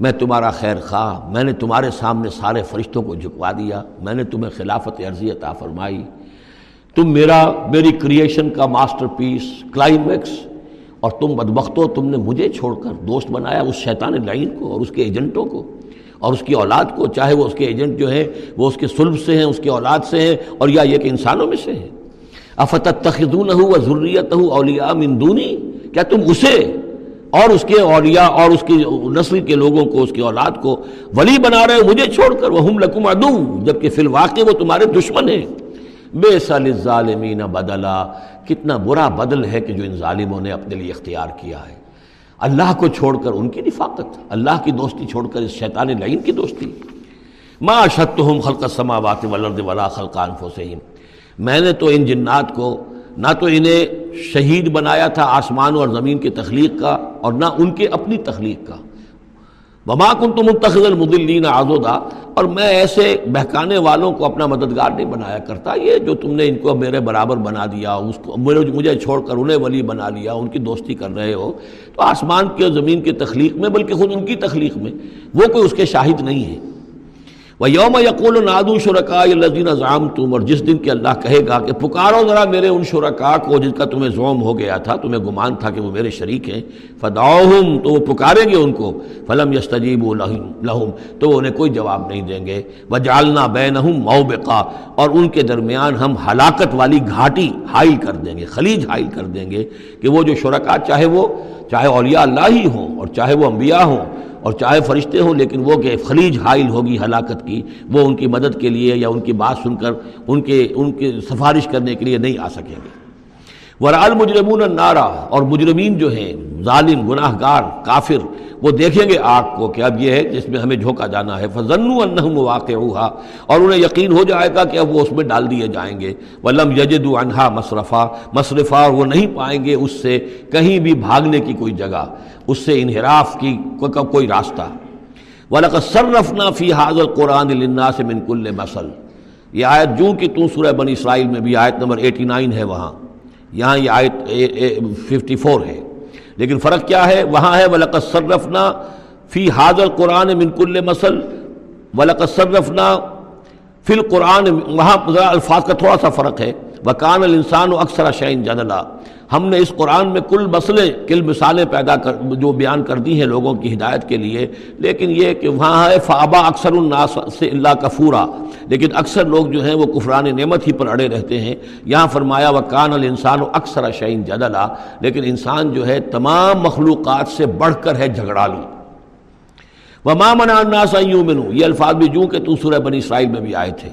میں تمہارا خیر خواہ، میں نے تمہارے سامنے سارے فرشتوں کو جھکوا دیا، میں نے تمہیں خلافت عرضی عطا فرمائی۔ تم میرا، میری کریشن کا ماسٹر پیس کلائمیکس اور تم بدبختو تم نے مجھے چھوڑ کر دوست بنایا اس شیطان لائن کو اور اس کے ایجنٹوں کو اور اس کی اولاد کو، چاہے وہ اس کے ایجنٹ جو ہیں، وہ اس کے سلب سے ہیں، اس کی اولاد سے ہیں، اور یا یہ کہ انسانوں میں سے ہیں۔ افتت تخدون ہو و ضروریت ہو اولیاء مندونی کیا تم اسے اور اس کے اولیاء اور اس کی نسل کے لوگوں کو، اس کی اولاد کو ولی بنا رہے مجھے چھوڑ کر؟ وہ ہم لکم ادو جبکہ فی الواقع وہ تمہارے دشمن ہیں۔ بے سال ظالمین بدلا، کتنا برا بدل ہے کہ جو ان ظالموں نے اپنے لیے اختیار کیا ہے۔ اللہ کو چھوڑ کر ان کی نفاقت، اللہ کی دوستی چھوڑ کر اس شیطان لعین کی دوستی۔ ما شتہم خلق السماوات والارض ولا خلق انفسہم۔ میں نے تو ان جنات کو نہ تو انہیں شہید بنایا تھا آسمان اور زمین کی تخلیق کا اور نہ ان کے اپنی تخلیق کا۔ وما کن تو منتخل المدلین آزودا اور میں ایسے بہکانے والوں کو اپنا مددگار نہیں بنایا کرتا۔ یہ جو تم نے ان کو میرے برابر بنا دیا، اس کو مجھے چھوڑ کر انہیں ولی بنا لیا، ان کی دوستی کر رہے ہو، تو آسمان کی اور زمین کی تخلیق میں، بلکہ خود ان کی تخلیق میں، وہ کوئی اس کے شاہد نہیں ہے وہ یوم یقول نادو شرکا الدین ضام تم اور جس دن کہ اللہ کہے گا کہ پکارو ذرا میرے ان شرکا کو جن کا تمہیں زوم ہو گیا تھا، تمہیں گمان تھا کہ وہ میرے شریک ہیں فداؤہم تو وہ پکاریں گے ان کو۔ فلم یستجیب لہم تو وہ انہیں کوئی جواب نہیں دیں گے۔ وہ جالنا بینہم موبقا، اور ان کے درمیان ہم ہلاکت والی گھاٹی حائل کر دیں گے، خلیج حائل کر دیں گے کہ وہ جو شرکا چاہے وہ، چاہے اولیاء اللہ ہی ہوں اور چاہے وہ انبیاء ہوں اور چاہے فرشتے ہوں، لیکن وہ کہ خلیج حائل ہوگی ہلاکت کی، وہ ان کی مدد کے لیے یا ان کی بات سن کر ان کے ان کے سفارش کرنے کے لیے نہیں آ سکیں گے۔ ورال مجرمون نارا اور مجرمین جو ہیں، ظالم گناہ گار کافر، وہ دیکھیں گے آگ کو کہ اب یہ ہے جس میں ہمیں جھونکا جانا ہے۔ فضن النحم واقع اور انہیں یقین ہو جائے گا کہ اب وہ اس میں ڈال دیے جائیں گے۔ ولم یجد انہا مصرفہ مصرفہ وہ نہیں پائیں گے اس سے کہیں بھی بھاگنے کی کوئی جگہ، اس سے انحراف کی کوئی راستہ۔ ولق صرفنا فی حاضر قرآن النا سے من کل مسل یہ آیت جو کہ تو سورہ بنی اسرائیل میں بھی آیت نمبر ایٹی نائن ہے وہاں۔ یہاں یہ آیت ففٹی فور ہے۔ لیکن فرق کیا ہے؟ وہاں ہے ولق صرفنا فی حاضر قرآن منکل مسل ولق صرفنا فی القرآن وہاں الفاظ کا تھوڑا سا فرق ہے۔ وکان الانسان و اکثر شعین جدلا۔ ہم نے اس قرآن میں کل مسئلے، کل مثالیں پیدا کر، جو بیان کر دی ہیں لوگوں کی ہدایت کے لیے۔ لیکن یہ کہ وہاں ہے فابا اکثر الناس سے اللہ کفورا۔ لیکن اکثر لوگ جو ہیں وہ کفران نعمت ہی پر اڑے رہتے ہیں۔ یہاں فرمایا و کان الانسان و اکثر شعین جدلا۔ لیکن انسان جو ہے، تمام مخلوقات سے بڑھ کر ہے جھگڑالو وما منع الناس ان یؤمنوا یہ الفاظ بھی جو کہ تو سورہ بنی اسرائیل میں بھی آئے تھے۔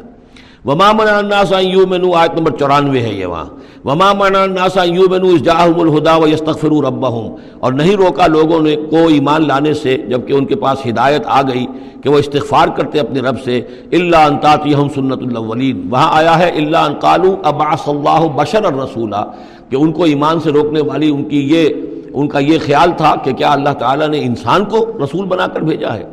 وما منع الناس ان یؤمنوا آیت نمبر 94 ہے یہ وہاں۔ وما منع الناس ان یؤمنوا اذ جاءهم الهدى ويستغفروا ربهم۔ اور نہیں روکا لوگوں نے کو ایمان لانے سے، جبکہ ان کے پاس ہدایت آ گئی کہ وہ استغفار کرتے اپنے رب سے۔ الا ان تاتيهم سنت الاولین وہاں آیا ہے الا ان قالوا ابعث الله بشرا رسولا۔ کہ ان کو ایمان سے روکنے والی، ان کی یہ ان کا یہ خیال تھا کہ کیا اللہ تعالیٰ نے انسان کو رسول بنا کر بھیجا ہے؟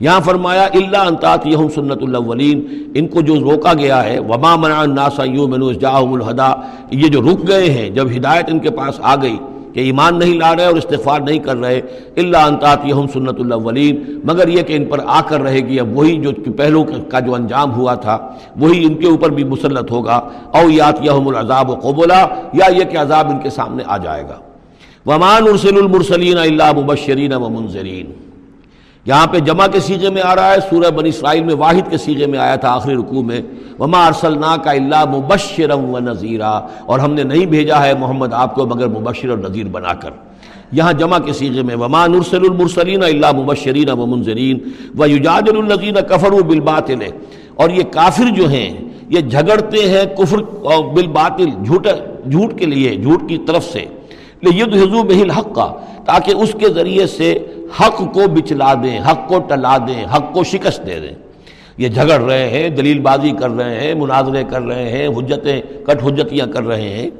یہاں فرمایا اللہ انطاط یہ سنت الاولین ان کو جو روکا گیا ہے، وما منع الناس یؤمنوا جاءهم الہدا یہ جو رک گئے ہیں، جب ہدایت ان کے پاس آ گئی کہ ایمان نہیں لا رہے اور استغفار نہیں کر رہے اللہ انطاط یہ سنت الاولین مگر یہ کہ ان پر آ کر رہے گی، اب وہی جو پہلو کا جو انجام ہوا تھا، وہی ان کے اوپر بھی مسلط ہوگا او یات یہم العذاب و قبولا یا یہ کہ عذاب ان کے سامنے آ جائے گا۔ ومان ارسل المرسلین اللہ مبشرین و منظرین یہاں پہ جمع کے سیغے میں آ رہا ہے، سورہ بنی اسرائیل میں واحد کے سیغے میں آیا تھا آخری رکوع میں۔ وما ارسلنا کا اللہ مبشرم و نذیرہ اور ہم نے نہیں بھیجا ہے محمد آپ کو مگر مبشر اور نذیر بنا کر۔ یہاں جمع کے سیغے میں وما نرسل المرسلین اللہ مبشرین و منظرین و یجادل الذین کفروا بالباطل۔ اور یہ کافر جو ہیں، یہ جھگڑتے ہیں کفر بالباطل، جھوٹ جھوٹ کے لیے، جھوٹ کی طرف سے۔ ید حضو بہل حق کا تاکہ اس کے ذریعے سے حق کو بچلا دیں، حق کو ٹلا دیں، حق کو شکست دے دیں۔ یہ جھگڑ رہے ہیں، دلیل بازی کر رہے ہیں، مناظرے کر رہے ہیں، حجتیں، کٹ حجتیاں کر رہے ہیں۔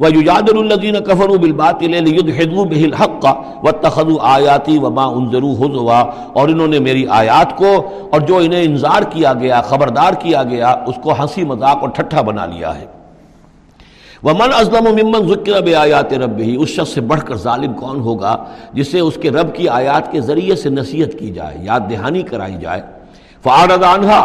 وہ یوجاد الدین کفر بالباطل حضو بہل حق کا و تخد آیاتی وما انضرو حضوا اور انہوں نے میری آیات کو، اور جو انہیں انظار کیا گیا، خبردار کیا گیا، اس کو ہنسی مذاق اور ٹھٹھا بنا لیا ہے۔ وہ من ازلم و ممن ذکر اب آیات رب ہی اس شخص سے بڑھ کر ظالم کون ہوگا جسے اس کے رب کی آیات کے ذریعے سے نصیحت کی جائے، یاد دہانی کرائی جائے۔ فعارض عنہا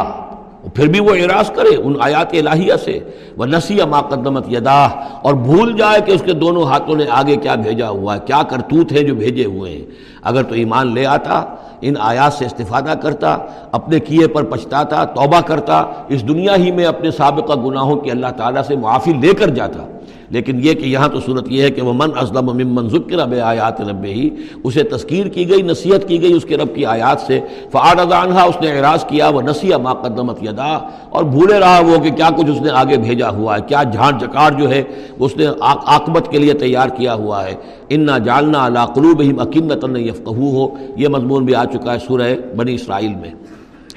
پھر بھی وہ اعراض کرے ان آیات الہیہ سے۔ وہ نسی ما قدمت یدا اور بھول جائے کہ اس کے دونوں ہاتھوں نے آگے کیا بھیجا ہوا ہے، کیا کرتوت ہیں جو بھیجے ہوئے ہیں۔ اگر تو ایمان لے آتا ان آیات سے استفادہ کرتا، اپنے کیے پر پچھتاتا، توبہ کرتا، اس دنیا ہی میں اپنے سابقہ گناہوں کی اللہ تعالیٰ سے معافی لے کر جاتا۔ لیکن یہ کہ یہاں تو صورت یہ ہے کہ وہ من ازلم ممن ذکر رب آیات رب ہی اسے تذکیر کی گئی، نصیحت کی گئی اس کے رب کی آیات سے فعاد عنہا اس نے اعراض کیا وہ نسیہ ما قدمت یدا اور بھولے رہا وہ کہ کیا کچھ اس نے آگے بھیجا ہوا ہے، کیا جھانٹ جکار جو ہے اس نے عاقبت کے لیے تیار کیا ہوا ہے۔ انا جالنا اللہ قلوب ہی مکمت یفقہو ہو یہ مضمون بھی آ چکا ہے سورہ بنی اسرائیل میں۔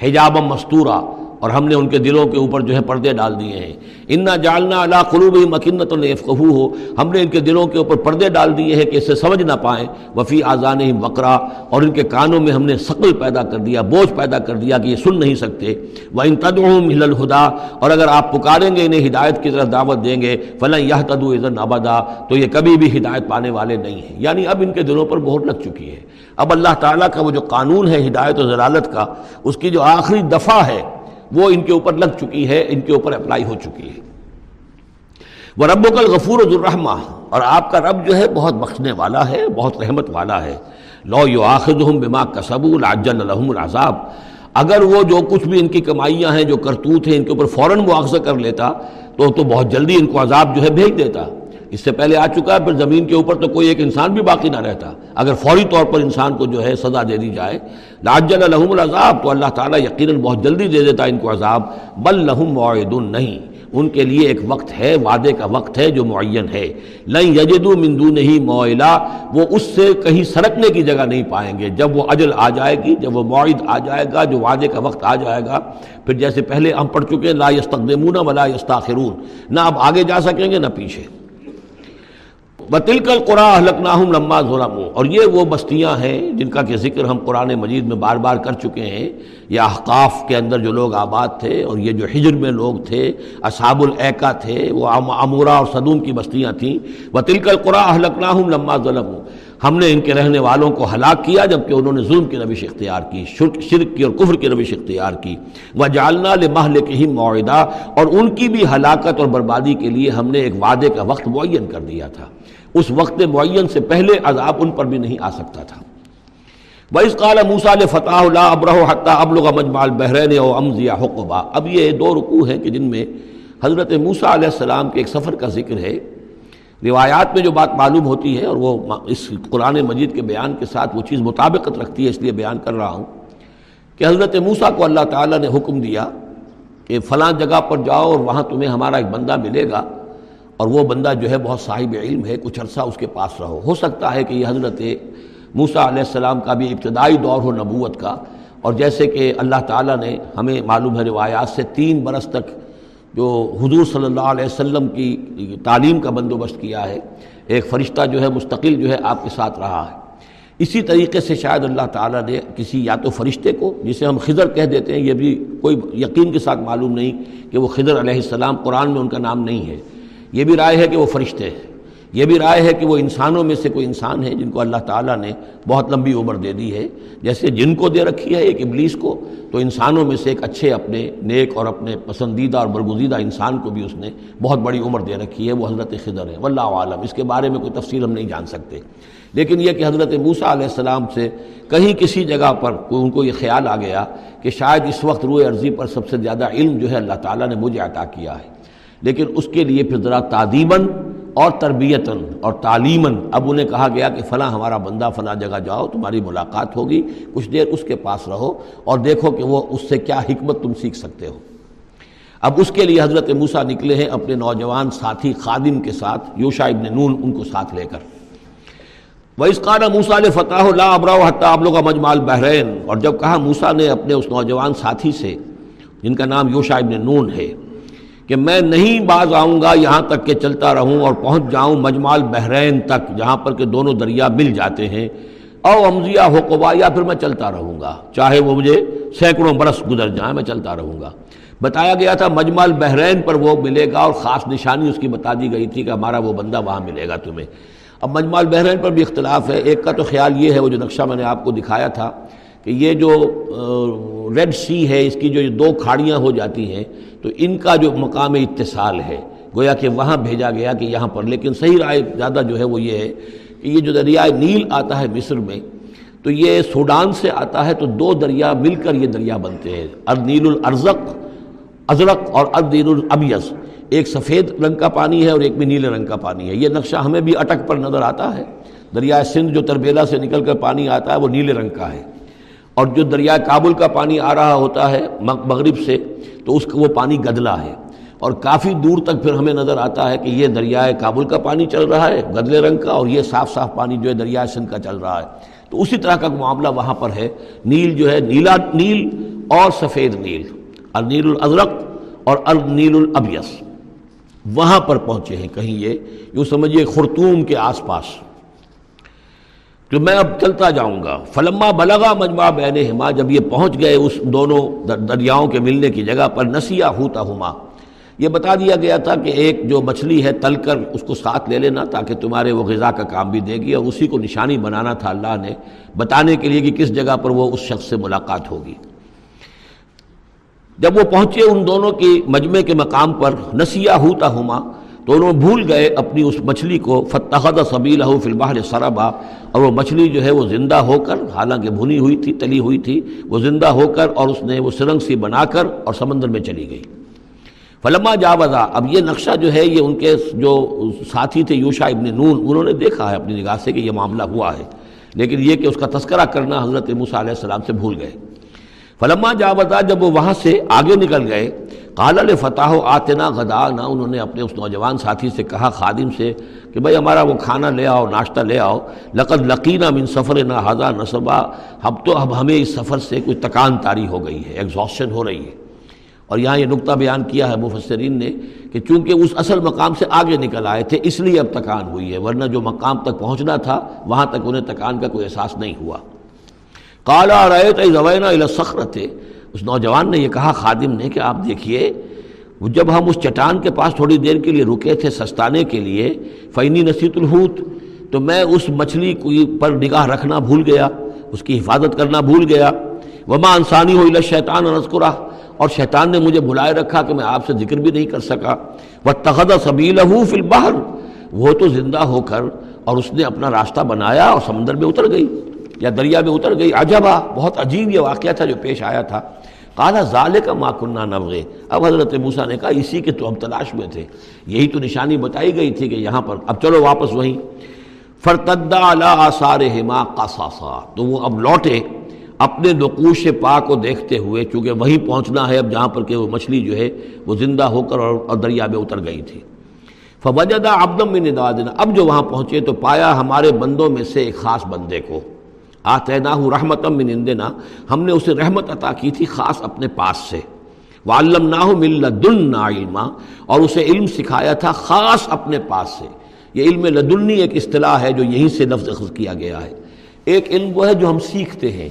حجاب مستورہ اور ہم نے ان کے دلوں کے اوپر جو ہے پردے ڈال دیے ہیں۔ انا جالنا اللہ قلوب مکنت الفقو ہو ہم نے ان کے دلوں کے اوپر پردے ڈال دیے ہیں کہ اسے سمجھ نہ پائیں۔ وفی آزان وقرا۔ اور ان کے کانوں میں ہم نے شکل پیدا کر دیا، بوجھ پیدا کر دیا کہ یہ سن نہیں سکتے۔ وہ ان تدم الخدا اور اگر آپ پکاریں گے انہیں ہدایت کی طرف دعوت دیں گے فلاں یہ تدو عزن آبادا تو یہ کبھی بھی ہدایت پانے والے نہیں ہیں۔ یعنی اب ان کے دلوں پر بہت لگ چکی ہے۔ اب اللہ تعالیٰ کا وہ جو قانون ہے، ہدایت و ضلالت کا، اس کی جو آخری دفعہ ہے وہ ان کے اوپر لگ چکی ہے، ان کے اوپر اپلائی ہو چکی ہے۔ وہ رب و کل غفور الرحمہ اور آپ کا رب جو ہے بہت بخشنے والا ہے، بہت رحمت والا ہے۔ لو یو آخر بما کسب الجن الحم العذاب۔ اگر وہ جو کچھ بھی ان کی کمائیاں ہیں، جو کرتوت ہیں، ان کے اوپر فوراً مواخذہ کر لیتا، تو تو بہت جلدی ان کو عذاب جو ہے بھیج دیتا۔ اس سے پہلے آ چکا ہے، پھر زمین کے اوپر تو کوئی ایک انسان بھی باقی نہ رہتا۔ اگر فوری طور پر انسان کو جو ہے سزا دے دی جائے لاجل الحم العذاب، تو اللہ تعالیٰ یقیناً بہت جلدی دے دیتا ان کو عذاب۔ بل لہم معید نہیں، ان کے لیے ایک وقت ہے، وعدے کا وقت ہے جو معین ہے۔ لن یجدو مندو نہیں معلا وہ اس سے کہیں سرکنے کی جگہ نہیں پائیں گے۔ جب وہ اجل آ جائے گی، جب وہ معید آ جائے گا، جو وعدے کا وقت آ جائے گا، پھر جیسے پہلے ہم پڑھ چکے ہیں، لا یستقدمون ولا یستاخرون۔ نہ اب آگے جا سکیں گے، نہ پیچھے۔ بتل قرآن لکھناہم لما ظلم اور یہ وہ بستیاں ہیں جن کا کہ ذکر ہم قرآن مجید میں بار بار کر چکے ہیں۔ یہ احقاف کے اندر جو لوگ آباد تھے اور یہ جو ہجر میں لوگ تھے، اصحاب العقا تھے، وہ امورا اور صدوم کی بستیاں تھیں۔ بتل قرآن لکھناہم لما ظلم ہم نے ان کے رہنے والوں کو ہلاک کیا جبکہ انہوں نے ظلم کی روش اختیار کی، شرک کی اور کفر کی روش اختیار کی۔ وہ جالنا لمحل کے ہی معاہدہ اور ان کی بھی ہلاکت اور بربادی کے لیے ہم نے ایک وعدے کا وقت معین کر دیا تھا۔ اس وقت معین سے پہلے عذاب ان پر بھی نہیں آ سکتا تھا۔ بس قال موسا فتح اللہ ابرہ حتٰ ابلغ مجمال بحرین او امزیا حقبہ اب یہ دو رکوع ہیں کہ جن میں حضرت موسا علیہ السلام کے ایک سفر کا ذکر ہے۔ روایات میں جو بات معلوم ہوتی ہے اور وہ اس قرآن مجید کے بیان کے ساتھ وہ چیز مطابقت رکھتی ہے اس لیے بیان کر رہا ہوں کہ حضرت موسا کو اللہ تعالیٰ نے حکم دیا کہ فلاں جگہ پر جاؤ اور وہاں تمہیں ہمارا ایک بندہ ملے گا۔ اور وہ بندہ جو ہے بہت صاحب علم ہے، کچھ عرصہ اس کے پاس رہو۔ ہو سکتا ہے کہ یہ حضرت موسا علیہ السلام کا بھی ابتدائی دور ہو نبوت کا۔ اور جیسے کہ اللہ تعالیٰ نے ہمیں معلوم ہے روایات سے تین برس تک جو حضور صلی اللہ علیہ وسلم کی تعلیم کا بندوبست کیا ہے۔ ایک فرشتہ جو ہے مستقل جو ہے آپ کے ساتھ رہا ہے۔ اسی طریقے سے شاید اللہ تعالیٰ نے کسی یا تو فرشتے کو، جسے ہم خضر کہہ دیتے ہیں، یہ بھی کوئی یقین کے ساتھ معلوم نہیں کہ وہ خضر علیہ السلام قرآن میں ان کا نام نہیں ہے۔ یہ بھی رائے ہے کہ وہ فرشتے ہیں۔ یہ بھی رائے ہے کہ وہ انسانوں میں سے کوئی انسان ہے جن کو اللہ تعالیٰ نے بہت لمبی عمر دے دی ہے۔ جیسے جن کو دے رکھی ہے، ایک ابلیس کو، تو انسانوں میں سے ایک اچھے اپنے نیک اور اپنے پسندیدہ اور برگزیدہ انسان کو بھی اس نے بہت بڑی عمر دے رکھی ہے، وہ حضرت خضر ہے۔ واللہ عالم، اس کے بارے میں کوئی تفصیل ہم نہیں جان سکتے۔ لیکن یہ کہ حضرت موسیٰ علیہ السلام سے کہیں کسی جگہ پر ان کو یہ خیال آ گیا کہ شاید اس وقت روئے عرضی پر سب سے زیادہ علم جو ہے اللہ تعالیٰ نے مجھے عطا کیا ہے۔ لیکن اس کے لیے پھر ذرا تعدیباً اور تربیتاً اور تعلیماً اب انہیں کہا گیا کہ فلاں ہمارا بندہ فلاں جگہ جاؤ، تمہاری ملاقات ہوگی، کچھ دیر اس کے پاس رہو اور دیکھو کہ وہ اس سے کیا حکمت تم سیکھ سکتے ہو۔ اب اس کے لیے حضرت موسیٰ نکلے ہیں اپنے نوجوان ساتھی خادم کے ساتھ یوشا ابن نون ان کو ساتھ لے کر۔ وہ اس قانہ موسا نے فتح اللہ ابرا حتیٰ آپ لوگ مجمال بحرین اور جب کہا موسا نے اپنے اس نوجوان ساتھی سے، جن کا نام یوشا ابن نون ہے کہ میں نہیں باز آؤں گا یہاں تک کہ چلتا رہوں اور پہنچ جاؤں مجمال بحرین تک جہاں پر کہ دونوں دریا مل جاتے ہیں۔ او امزیہ ہو یا پھر میں چلتا رہوں گا۔ چاہے وہ مجھے سینکڑوں برس گزر جائیں، میں چلتا رہوں گا۔ بتایا گیا تھا مجمال بحرین پر وہ ملے گا اور خاص نشانی اس کی بتا دی گئی تھی کہ ہمارا وہ بندہ وہاں ملے گا تمہیں۔ اب مجمال بحرین پر بھی اختلاف ہے۔ ایک کا تو خیال یہ ہے، وہ جو نقشہ میں نے آپ کو دکھایا تھا کہ یہ جو ریڈ سی ہے، اس کی جو دو کھاڑیاں ہو جاتی ہیں، تو ان کا جو مقام اتصال ہے، گویا کہ وہاں بھیجا گیا کہ یہاں پر، لیکن صحیح رائے زیادہ جو ہے وہ یہ ہے کہ یہ جو دریائے نیل آتا ہے مصر میں، تو یہ سوڈان سے آتا ہے، تو دو دریا مل کر یہ دریا بنتے ہیں ارنیل الارزق، ازرق اور اردین الابیز ایک سفید رنگ کا پانی ہے اور ایک بھی نیلے رنگ کا پانی ہے۔ یہ نقشہ ہمیں بھی اٹک پر نظر آتا ہے۔ دریائے سندھ جو تربیلا سے نکل کر پانی آتا ہے، وہ نیلے رنگ کا ہے۔ اور جو دریائے کابل کا پانی آ رہا ہوتا ہے مغرب سے، تو اس کا وہ پانی گدلا ہے۔ اور کافی دور تک پھر ہمیں نظر آتا ہے کہ یہ دریائے کابل کا پانی چل رہا ہے، گدلے رنگ کا، اور یہ صاف صاف پانی جو ہے دریائے سندھ کا چل رہا ہے۔ تو اسی طرح کا معاملہ وہاں پر ہے۔ نیل جو ہے نیلا نیل اور سفید نیل۔ النیل الازرق اور النیل الابیس وہاں پر پہنچے ہیں کہیں یہ، یوں سمجھیے خرطوم کے آس پاس۔ تو میں اب چلتا جاؤں گا۔ فلما بلغا مجمع بین ہما، جب یہ پہنچ گئے اس دونوں دریاؤں کے ملنے کی جگہ پر، نسیا ہوتا ہما یہ بتا دیا گیا تھا کہ ایک جو مچھلی ہے، تل کر اس کو ساتھ لے لینا تاکہ تمہارے وہ غذا کا کام بھی دے گی اور اسی کو نشانی بنانا تھا اللہ نے بتانے کے لیے کہ کس جگہ پر وہ اس شخص سے ملاقات ہوگی۔ جب وہ پہنچے ان دونوں کی مجمع کے مقام پر نسیہ ہوتا ہما تو انہوں بھول گئے اپنی اس مچھلی کو فتحد صبیل فی البحر سربا، اور وہ مچھلی جو ہے وہ زندہ ہو کر، حالانکہ بھنی ہوئی تھی، تلی ہوئی تھی، وہ زندہ ہو کر اور اس نے وہ سرنگ سی بنا کر اور سمندر میں چلی گئی۔ فلما جاوزا، اب یہ نقشہ جو ہے، یہ ان کے جو ساتھی تھے یوشا ابن نون، انہوں نے دیکھا ہے اپنی نگاہ سے کہ یہ معاملہ ہوا ہے۔ لیکن یہ کہ اس کا تذکرہ کرنا حضرت موسیٰ علیہ السلام سے بھول گئے۔ فلما جاوزا، جب وہ وہاں سے آگے نکل گئے قال فتح و آتنا غدا نہ انہوں نے اپنے اس نوجوان ساتھی سے کہا خادم سے کہ بھائی ہمارا وہ کھانا لے آؤ، ناشتہ لے آؤ۔ لقد لقینہ من سفر نہ حضا نصبہ اب تو اب ہمیں اس سفر سے کوئی تکان تاری ہو گئی ہے ایگزاسشن ہو رہی ہے۔ اور یہاں یہ نقطہ بیان کیا ہے مفسرین نے کہ چونکہ اس اصل مقام سے آگے نکل آئے تھے، اس لیے اب تکان ہوئی ہے، ورنہ جو مقام تک پہنچنا تھا، وہاں تک انہیں تکان کا کوئی احساس نہیں ہوا۔ کالا رائے تو زوینہ السخر تھے اس نوجوان نے یہ کہا، خادم نے کہ آپ دیکھیے جب ہم اس چٹان کے پاس تھوڑی دیر کے لیے رکے تھے سستانے کے لیے فینی نصیت الحوت، تو میں اس مچھلی پر نگاہ رکھنا بھول گیا، اس کی حفاظت کرنا بھول گیا۔ وما انسانی ہو الا شیطان نسکرا اور شیطان نے مجھے بھلائے رکھا کہ میں آپ سے ذکر بھی نہیں کر سکا۔ وہ تخدہ سبیل فی البحر، وہ تو زندہ ہو کر اور اس نے اپنا راستہ بنایا اور سمندر میں اتر گئی۔ یا دریا میں اتر گئی، عجبا، بہت عجیب یہ واقعہ تھا جو پیش آیا تھا۔ کالا ظال کا ماں کنہ نبغے اب حضرت موسیٰ نے کہا، اسی کے تو ہم تلاش میں تھے۔ یہی تو نشانی بتائی گئی تھی کہ یہاں پر، اب چلو واپس وہیں۔ فرتدہ آثار ہما قصاصا۔ تو وہ اب لوٹے، اپنے نقوش پا کو دیکھتے ہوئے، چونکہ وہیں پہنچنا ہے، اب جہاں پر کہ وہ مچھلی جو ہے، وہ زندہ ہو کر اور دریا میں اتر گئی تھی۔ فوجدہ ابدم میں ندادنا اب جو وہاں پہنچے تو پایا ہمارے بندوں میں سے ایک خاص بندے کو۔ آتینا رحمتم من اندنا، ہم نے اسے رحمت عطا کی تھی خاص اپنے پاس سے۔ وعلم نہ مل لدن علما، اور اسے علم سکھایا تھا خاص اپنے پاس سے۔ یہ علم لدنی ایک اصطلاح ہے جو یہیں سے لفظ خز کیا گیا ہے۔ ایک علم وہ ہے جو ہم سیکھتے ہیں۔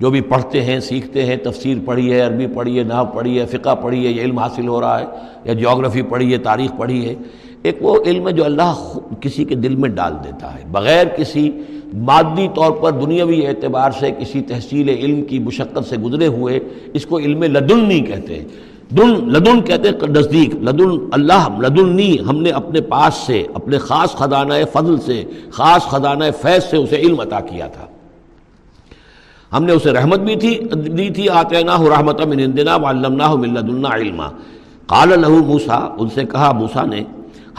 جو بھی پڑھتے ہیں، سیکھتے ہیں، تفسیر پڑھی ہے، عربی پڑھی ہے، نحو پڑھی ہے، فقہ پڑھی ہے، یہ علم حاصل ہو رہا ہے، یا جیوگرافی پڑھی ہے، تاریخ پڑھی ہے۔ ایک وہ علم ہے جو اللہ کسی کے دل میں ڈال دیتا ہے۔ بغیر کسی مادی طور پر دنیاوی اعتبار سے کسی تحصیل علم کی مشقت سے گزرے ہوئے، اس کو علم لدنی کہتے۔ ہیں دن لدن کہتے ہیں نزدیک، لدن اللہ لدنی ہم نے اپنے پاس سے، اپنے خاص خزانہ فضل سے، خاص خزانہ فیض سے اسے علم عطا کیا تھا۔ ہم نے اسے رحمت بھی تھی، دی تھی آتے نہ رحمت من اندنا وعلمناہ من لدنا علما۔ قال لہو موسا ان سے کہا موسا نے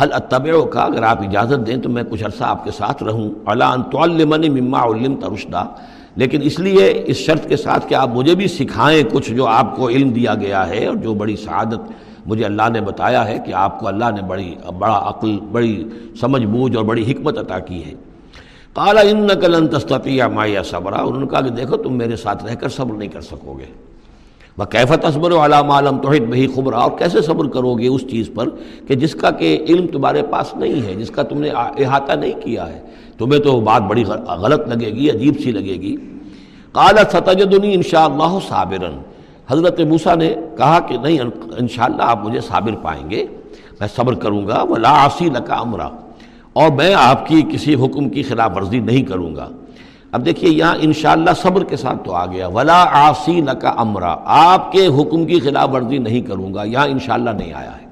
حل اتبعو کا، اگر آپ اجازت دیں تو میں کچھ عرصہ آپ کے ساتھ رہوں۔ علا ان تعلمنی مما علمت رشدہ لیکن اس لیے اس شرط کے ساتھ کہ آپ مجھے بھی سکھائیں کچھ جو آپ کو علم دیا گیا ہے اور جو بڑی سعادت مجھے اللہ نے بتایا ہے کہ آپ کو اللہ نے بڑی، بڑا عقل، بڑی سمجھ بوجھ اور بڑی حکمت عطا کی ہے۔ کالا ان نقل تستطیع مایا صبرا۔ انہوں نے کہا کہ دیکھو تم میرے ساتھ رہ کر صبر نہیں کر سکو گے۔ وہ کیفت اصبر علام عالم توحید بہی خبرا اور کیسے صبر کرو گے اس چیز پر کہ جس کا کہ علم تمہارے پاس نہیں ہے، جس کا تم نے احاطہ نہیں کیا ہے۔ تمہیں تو بات بڑی غلط لگے گی، عجیب سی لگے گی۔ کالا ستجدنی ان شاء اللہ صابرن حضرت موسیٰ نے کہا کہ نہیں، انشاءاللہ آپ مجھے صابر پائیں گے۔ میں صبر کروں گا وہ آسی لکا امرا اور میں آپ کی کسی حکم کی خلاف ورزی نہیں کروں گا۔ اب دیکھیے یہاں انشاءاللہ صبر کے ساتھ تو آ گیا۔ ولا آسی لکا امرا آپ کے حکم کی خلاف ورزی نہیں کروں گا، یہاں انشاءاللہ نہیں آیا ہے۔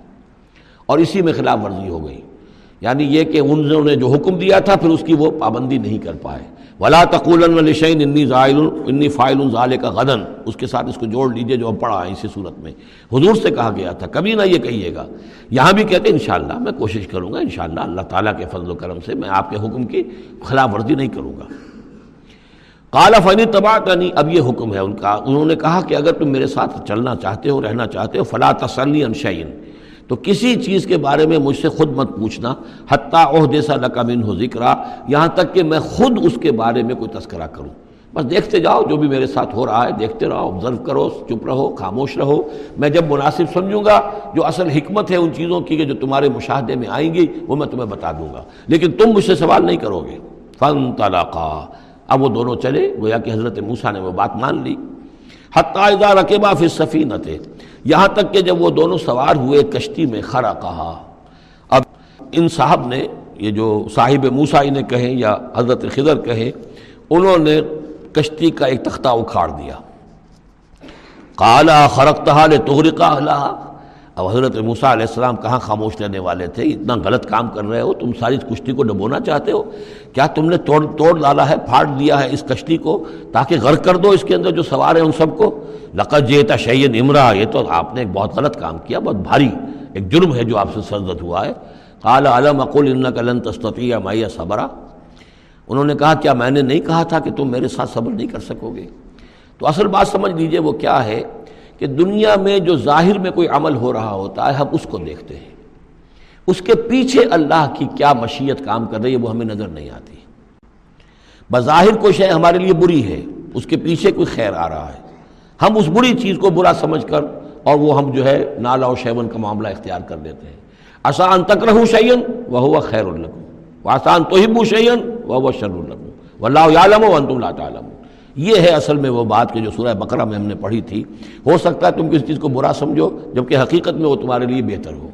اور اسی میں خلاف ورزی ہو گئی۔ یعنی یہ کہ انہوں نے جو حکم دیا تھا، پھر اس کی وہ پابندی نہیں کر پائے۔ ولا تقول لشین انی زائل انی فائل ظال کا غدن اس کے ساتھ اس کو جوڑ لیجیے جو ہم پڑھا ہے اسی صورت میں۔ حضور سے کہا گیا تھا، کبھی نہ یہ کہیے گا۔ یہاں بھی کہتے ہیں، انشاءاللہ میں کوشش کروں گا، انشاءاللہ اللہ تعالیٰ کے فضل و کرم سے میں آپ کے حکم کی خلاف ورزی نہیں کروں گا۔ کالا فنی تباہ نہیں اب یہ حکم ہے ان کا۔ انہوں نے کہا کہ اگر تم میرے ساتھ چلنا چاہتے ہو، رہنا چاہتے ہو فلاں تسلی انشعین تو کسی چیز کے بارے میں مجھ سے خود مت پوچھنا۔ حتیٰ عہدے سا ہو ذکر یہاں تک کہ میں خود اس کے بارے میں کوئی تذکرہ کروں۔ بس دیکھتے جاؤ، جو بھی میرے ساتھ ہو رہا ہے، دیکھتے رہو آبزرو کرو، چپ رہو، خاموش رہو۔ میں جب مناسب سمجھوں گا، جو اصل حکمت ہے ان چیزوں کی کہ جو تمہارے مشاہدے میں آئیں گی، وہ میں تمہیں بتا دوں گا۔ لیکن تم مجھ سے سوال نہیں کرو گے۔ فن طلاقہ اب وہ دونوں چلے، گویا کہ حضرت موسیٰ نے وہ بات مان لی۔ حتیٰ رقبہ پھر سفینت یہاں تک کہ جب وہ دونوں سوار ہوئے کشتی میں خرا کہا اب ان صاحب نے، یہ جو صاحب موسا انہیں کہیں یا حضرت خضر کہیں، انہوں نے کشتی کا ایک تختہ اکھاڑ دیا۔ کالا خرق تحال تغرقہ اب حضرت موسیٰ علیہ السلام کہاں خاموش رہنے والے تھے؟ اتنا غلط کام کر رہے ہو، تم ساری کشتی کو ڈبونا چاہتے ہو؟ کیا تم نے توڑ توڑ ڈالا ہے، پھاڑ دیا ہے اس کشتی کو تاکہ غرق کر دو اس کے اندر جو سوار ہیں ان سب کو؟ لقت جیتا شعی نمرا یہ تو آپ نے ایک بہت غلط کام کیا، بہت بھاری ایک جرم ہے جو آپ سے سرزد ہوا ہے۔ قال علم اقول ان کلن تستطیع مائیا صبرا۔ انہوں نے کہا، کیا میں نے نہیں کہا تھا کہ تم میرے ساتھ صبر نہیں کر سکو گے؟ تو اصل بات سمجھ لیجیے وہ کیا ہے؟ کہ دنیا میں جو ظاہر میں کوئی عمل ہو رہا ہوتا ہے، ہم اس کو دیکھتے ہیں۔ اس کے پیچھے اللہ کی کیا مشیت کام کر رہی ہے، وہ ہمیں نظر نہیں آتی۔ بظاہر کوئی شے ہمارے لیے بری ہے، اس کے پیچھے کوئی خیر آ رہا ہے۔ ہم اس بری چیز کو برا سمجھ کر اور وہ ہم جو ہے نالا و شیون کا معاملہ اختیار کر دیتے ہیں۔ آسان تک رہو شعین وہ ہوا خیر القم آسان تو ہی بو شعین وہ ہوا شر القم و اللہ عالم و انت اللہ تعالم یہ ہے اصل میں وہ بات کہ جو سورہ بقرہ میں ہم نے پڑھی تھی، ہو سکتا ہے تم کسی چیز کو برا سمجھو، جبکہ حقیقت میں وہ تمہارے لیے بہتر ہو۔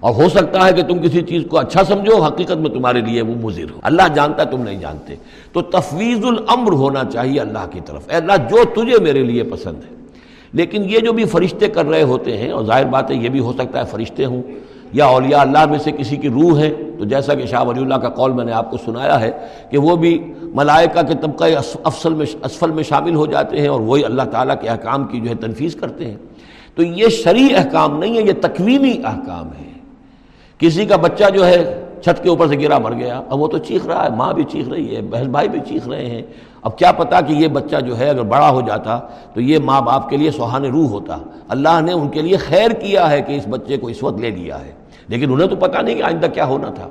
اور ہو سکتا ہے کہ تم کسی چیز کو اچھا سمجھو، حقیقت میں تمہارے لیے وہ مضر ہو۔ اللہ جانتا ہے تم نہیں جانتے۔ تو تفویض الامر ہونا چاہیے اللہ کی طرف۔ اے اللہ، جو تجھے میرے لیے پسند ہے۔ لیکن یہ جو بھی فرشتے کر رہے ہوتے ہیں، اور ظاہر بات ہے یہ بھی ہو سکتا ہے فرشتے ہوں۔ یا اولیاء اللہ میں سے کسی کی روح ہے، تو جیسا کہ شاہ ولی اللہ کا قول میں نے آپ کو سنایا ہے کہ وہ بھی ملائکہ کے طبقہ افسل میں، اسفل میں شامل ہو جاتے ہیں اور وہی اللہ تعالیٰ کے احکام کی جو ہے تنفیذ کرتے ہیں۔ تو یہ شرعی احکام نہیں ہے یہ تکوینی احکام ہے کسی کا بچہ جو ہے چھت کے اوپر سے گرا مر گیا، اب وہ تو چیخ رہا ہے، ماں بھی چیخ رہی ہے، بہن بھائی بھی چیخ رہے ہیں۔ اب کیا پتا کہ یہ بچہ جو ہے اگر بڑا ہو جاتا تو یہ ماں باپ کے لیے سہان روح ہوتا۔ اللہ نے ان کے لیے خیر کیا ہے کہ اس بچے کو اس وقت لے لیا ہے۔ لیکن انہیں تو پتہ نہیں کہ آئندہ کیا ہونا تھا۔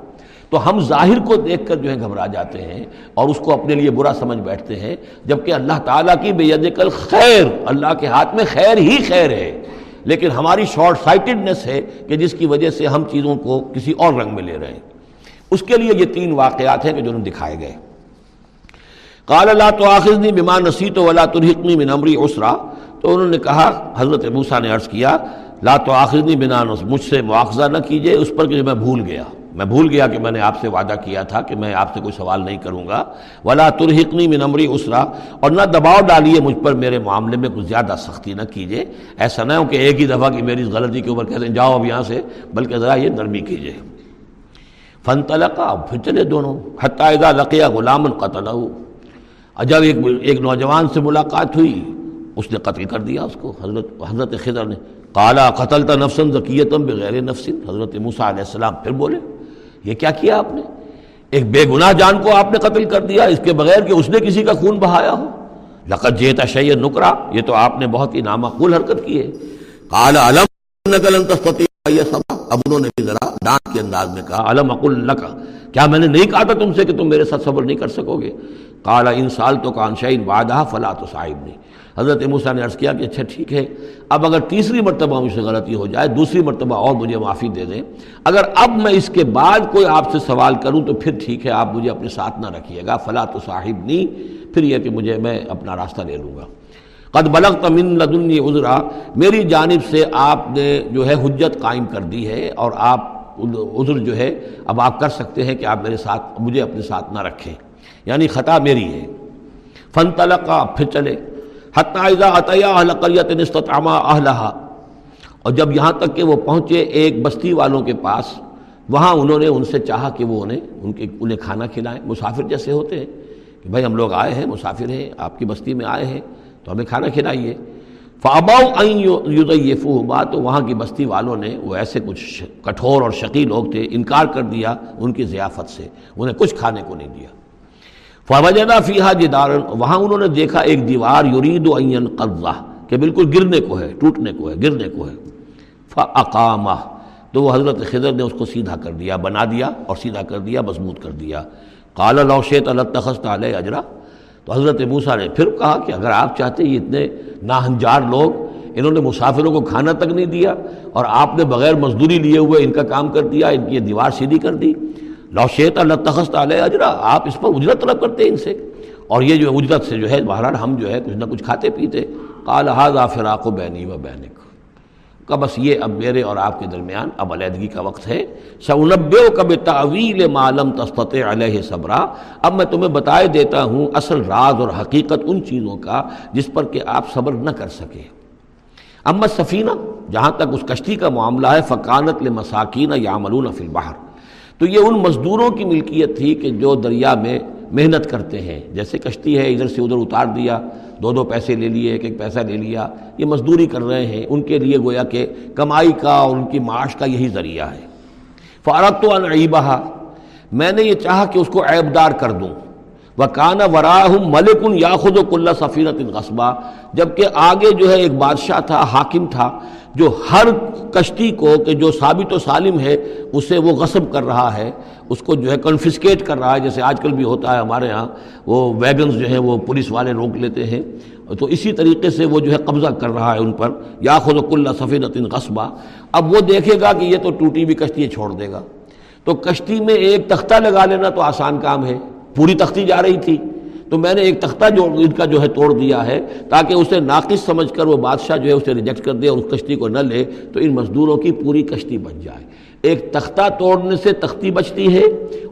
تو ہم ظاہر کو دیکھ کر جو ہے گھبرا جاتے ہیں اور اس کو اپنے لیے برا سمجھ بیٹھتے ہیں، جبکہ اللہ تعالیٰ کی بے ید کل خیر، اللہ کے ہاتھ میں خیر ہی خیر ہے۔ لیکن ہماری شارٹ سائٹڈنس ہے کہ جس کی وجہ سے ہم چیزوں کو کسی اور رنگ میں لے رہے ہیں۔ اس کے لیے یہ تین واقعات ہیں کہ جو انہوں دکھائے گئے۔ قال اللہ تو آخذنی بما نصیت ولا ترحقنی من امری اسرا تو انہوں نے کہا، حضرت موسیٰ نے عرض کیا لا تو آخذنی بنا مجھ سے مواخذہ نہ کیجیے، اس پر کہ میں بھول گیا۔ میں بھول گیا کہ میں نے آپ سے وعدہ کیا تھا کہ میں آپ سے کوئی سوال نہیں کروں گا۔ ولا ترحقنی من امری اسرا اور نہ دباؤ ڈالیے مجھ پر، میرے معاملے میں کچھ زیادہ سختی نہ کیجیے ایسا نہ ہو کہ ایک ہی دفعہ کی میری غلطی کے اوپر کہتے ہیں، جاؤ اب یہاں سے، بلکہ ذرا یہ نرمی کیجیے فن تلقا پھر چلے دونوں حتائدہ لقیہ غلام القتل جب ایک ایک نوجوان سے ملاقات ہوئی، اس نے قتل کر دیا اس کو۔ حضرت حضرت خضر نے کالا قتل تا نفسن ذکیتم بغیر نفسن حضرت موسیٰ علیہ السلام پھر بولے، یہ کیا کیا آپ نے؟ ایک بے گناہ جان کو آپ نے قتل کر دیا، اس کے بغیر کہ اس نے کسی کا خون بہایا ہو۔ لقت جیتا شی نکرا، یہ تو آپ نے بہت ہی نامقول حرکت کی ہے۔ کالا علم نقل سبا اب انہوں نے بھی ذرا ڈانٹ کے انداز میں کہا، علم اقل لکا کیا میں نے نہیں کہا تھا تم سے کہ تم میرے ساتھ صبر نہیں کر سکو گے؟ کالا ان سال تو کانشین وعدہ فلا تو صاحب نہیں حضرت موسیٰ نے عرض کیا کہ اچھا ٹھیک ہے، اب اگر تیسری مرتبہ مجھ سے غلطی ہو جائے، دوسری مرتبہ اور مجھے معافی دے دیں، اگر اب میں اس کے بعد کوئی آپ سے سوال کروں تو پھر ٹھیک ہے، آپ مجھے اپنے ساتھ نہ رکھیے گا۔ فلا تو صاحب نہیں پھر یہ کہ مجھے میں اپنا راستہ لے لوں گا۔ قد بلغ تمن لدنی عذرا، میری جانب سے آپ نے جو ہے حجت قائم کر دی ہے اور آپ عذر جو ہے، اب آپ کر سکتے ہیں کہ آپ میرے ساتھ، مجھے اپنے ساتھ نہ رکھیں۔ یعنی خطا میری ہے۔ فن تلقا پھر چلے۔ حتیٰ عطیہ قریت نستطعما اہلہا۔ اور جب یہاں تک کہ وہ پہنچے ایک بستی والوں کے پاس، وہاں انہوں نے ان سے چاہا کہ وہ انہیں، ان کے انہیں کھانا کھلائیں۔ مسافر جیسے ہوتے ہیں کہ بھائی ہم لوگ آئے ہیں، مسافر ہیں، آپ کی بستی میں آئے ہیں، تو ہمیں کھانا کھلائیے۔ فاباؤ یہ تو وہاں کی بستی والوں نے وہ ایسے کچھ کٹھور اور شقی لوگ تھے، انکار کر دیا ان کی ضیافت سے۔ انہیں کچھ کھانے کو نہیں دیا۔ فوجنا فیحا جدار، وہاں انہوں نے دیکھا ایک دیوار، یرید و عین قبضہ کہ بالکل گرنے کو ہے، ٹوٹنے کو ہے، گرنے کو ہے۔ فقامہ تو وہ حضرت خضر نے اس کو سیدھا کر دیا، بنا دیا اور سیدھا کر دیا، مضبوط کر دیا۔ قال لوشیت اللہ تخست علیہ اجرا۔ تو حضرت موسیٰ نے پھر کہا کہ اگر آپ چاہتے یہ اتنے ناہنجار لوگ، انہوں نے مسافروں کو کھانا تک نہیں دیا اور آپ نے بغیر مزدوری لیے ہوئے ان کا کام کر دیا، ان کی یہ دیوار سیدھی کر دی۔ لوشیت اللہ تخست علیہ اجرا، آپ اس پر اجرت طلب کرتے ہیں ان سے۔ اور یہ جو اجرت سے جو ہے بہرحال ہم جو ہے، کچھ نہ کچھ کھاتے پیتے۔ قال حاضہ فراق و بینی و بینک۔ کا بس یہ اب میرے اور آپ کے درمیان اب علیحدگی کا وقت ہے۔ سونب کب تعویل معلوم تستط علیہ صبرا۔ اب میں تمہیں بتائے دیتا ہوں اصل راز اور حقیقت ان چیزوں کا جس پر کہ آپ صبر نہ کر سکے اما سفینہ جہاں تک اس کشتی کا معاملہ ہے فقانت مساکین یاملون فی البحر۔ تو یہ ان مزدوروں کی ملکیت تھی کہ جو دریا میں محنت کرتے ہیں۔ جیسے کشتی ہے، ادھر سے ادھر اتار دیا، دو دو پیسے لے لیے، ایک ایک پیسہ لے لیا۔ یہ مزدوری کر رہے ہیں۔ ان کے لیے گویا کہ کمائی کا اور ان کی معاش کا یہی ذریعہ ہے۔ فارغ تو انعیبہ میں نے یہ چاہا کہ اس کو عیب دار کر دوں۔ وہ کانا وراہ ملک ان یاخد و کلّہ سفیرت قصبہ جبکہ آگے جو ہے ایک بادشاہ تھا، حاکم تھا۔ جو ہر کشتی کو کہ جو ثابت و سالم ہے، اسے وہ غصب کر رہا ہے، اس کو جو ہے کنفسکیٹ کر رہا ہے، جیسے آج کل بھی ہوتا ہے ہمارے ہاں وہ ویگنز جو ہیں، وہ پولیس والے روک لیتے ہیں۔ تو اسی طریقے سے وہ جو ہے قبضہ کر رہا ہے ان پر۔ یا خود کلّہ سفینت قصبہ اب وہ دیکھے گا کہ یہ تو ٹوٹی بھی کشتی چھوڑ دے گا۔ تو کشتی میں ایک تختہ لگا لینا تو آسان کام ہے۔ پوری تختی جا رہی تھی۔ تو میں نے ایک تختہ جو ان کا جو ہے توڑ دیا ہے تاکہ اسے ناقص سمجھ کر وہ بادشاہ جو ہے اسے ریجیکٹ کر دے اور اس کشتی کو نہ لے، تو ان مزدوروں کی پوری کشتی بچ جائے۔ ایک تختہ توڑنے سے تختی بچتی ہے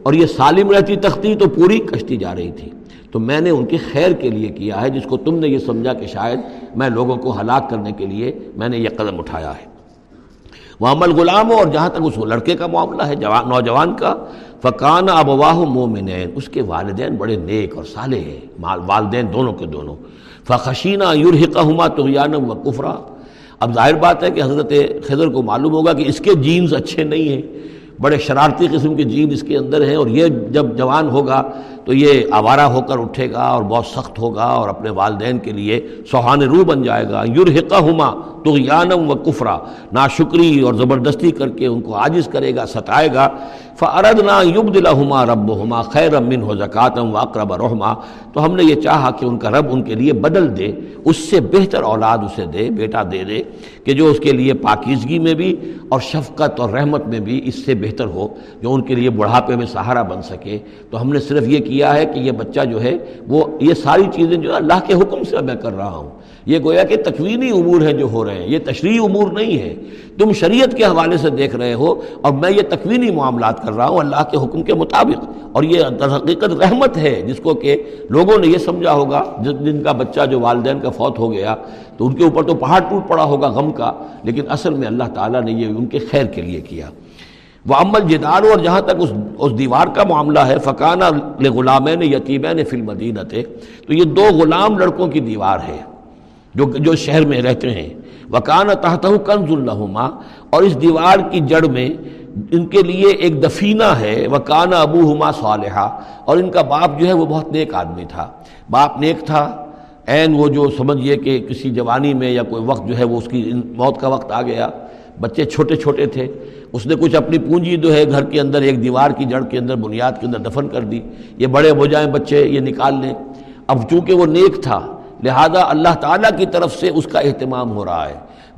اور یہ سالم رہتی تختی تو پوری کشتی جا رہی تھی۔ تو میں نے ان کی خیر کے لیے کیا ہے، جس کو تم نے یہ سمجھا کہ شاید میں لوگوں کو ہلاک کرنے کے لیے میں نے یہ قدم اٹھایا ہے۔ وہ عمل غلام ہو اور جہاں تک اس لڑکے کا معاملہ ہے، جوان نوجوان کا فقان ابواہ مومنین اس کے والدین بڑے نیک اور صالح ہیں والدین دونوں کے دونوں۔ فخشینہ یورحقہ ہما و کفرا اب ظاہر بات ہے کہ حضرت خضر کو معلوم ہوگا کہ اس کے جینز اچھے نہیں ہیں، بڑے شرارتی قسم کے جین اس کے اندر ہیں اور یہ جب جوان ہوگا تو یہ آوارہ ہو کر اٹھے گا اور بہت سخت ہوگا اور اپنے والدین کے لیے سوہان روح بن جائے گا۔ یورحقہ ہما تو یانم و کفرا۔ ناشکری اور زبردستی کر کے ان کو عاجز کرے گا، ستائے گا۔ فرد نا یب دلا رب ہما خیر امن ہو زکاتم و اقرب رحما۔ تو ہم نے یہ چاہا کہ ان کا رب ان کے لیے بدل دے، اس سے بہتر اولاد اسے دے، بیٹا دے دے، کہ جو اس کے لیے پاکیزگی میں بھی اور شفقت اور رحمت میں بھی اس سے بہتر ہو، جو ان کے لیے بڑھاپے میں سہارا بن سکے۔ تو ہم نے صرف یہ کیا۔ ہے کہ یہ بچہ جو ہے وہ یہ ساری چیزیں جو اللہ کے حکم سے میں کر رہا ہوں۔ یہ گویا کہ تکوینی امور ہیں جو ہو رہے ہیں، یہ تشریح امور نہیں ہے تم شریعت کے حوالے سے دیکھ رہے ہو اور میں یہ تکوینی معاملات کر رہا ہوں اللہ کے حکم کے مطابق۔ اور یہ در حقیقت رحمت ہے جس کو کہ لوگوں نے یہ سمجھا ہوگا جن کا بچہ جو والدین کا فوت ہو گیا تو ان کے اوپر تو پہاڑ ٹوٹ پڑا ہوگا غم کا، لیکن اصل میں اللہ تعالیٰ نے یہ ان کے خیر کے لیے کیا۔ وہ عمل جدار اور جہاں تک اس اس دیوار کا معاملہ ہے فقانہ غلامین یتیمین فلم مدینت تو یہ دو غلام لڑکوں کی دیوار ہے، جو جو شہر میں رہتے ہیں۔ وکان تحت کنز الحما اور اس دیوار کی جڑ میں ان کے لیے ایک دفینہ ہے وکان ابو ہما صالحہ اور ان کا باپ جو ہے وہ بہت نیک آدمی تھا۔ باپ نیک تھا، عین وہ جو سمجھیے کہ کسی جوانی میں یا کوئی وقت جو ہے وہ اس کی موت کا وقت آ گیا۔ بچے چھوٹے چھوٹے تھے، اس نے کچھ اپنی پونجی جو ہے، گھر کے اندر ایک دیوار کی جڑ کے اندر بنیاد کے اندر دفن کر دی۔ یہ بڑے ہو جائیں بچے، یہ نکال لیں۔ اب چونکہ وہ نیک تھا، لہذا اللہ تعالیٰ کی طرف سے اس کا اہتمام ہو رہا ہے۔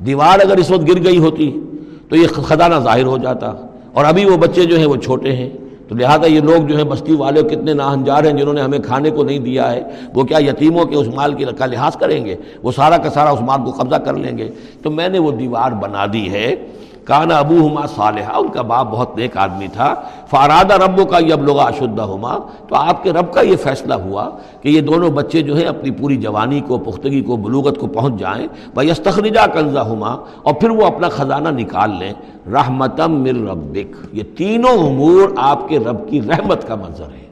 دیوار اگر اس وقت گر گئی ہوتی تو یہ خزانہ ظاہر ہو جاتا۔ اور ابھی وہ بچے جو ہیں وہ چھوٹے ہیں۔ تو لہٰذا یہ لوگ جو ہیں بستی والے کتنے ناہنجار ہیں جنہوں نے ہمیں کھانے کو نہیں دیا ہے، وہ کیا یتیموں کے اس مال کی کا لحاظ کریں گے؟ وہ سارا کا سارا اس مال کو قبضہ کر لیں گے۔ تو میں نے وہ دیوار بنا دی ہے۔ کانا ابو ہما صالحہ ان کا باپ بہت نیک آدمی تھا۔ فارادہ ربو کا یہ اب لوگ اشدہ ہما تو آپ کے رب کا یہ فیصلہ ہوا کہ یہ دونوں بچے جو ہیں اپنی پوری جوانی کو، پختگی کو، بلوغت کو پہنچ جائیں۔ بھائی استخرجہ کنزہ ہما اور پھر وہ اپنا خزانہ نکال لیں۔ رحمتم مر ربک۔ یہ تینوں امور آپ کے رب کی رحمت کا منظر ہے۔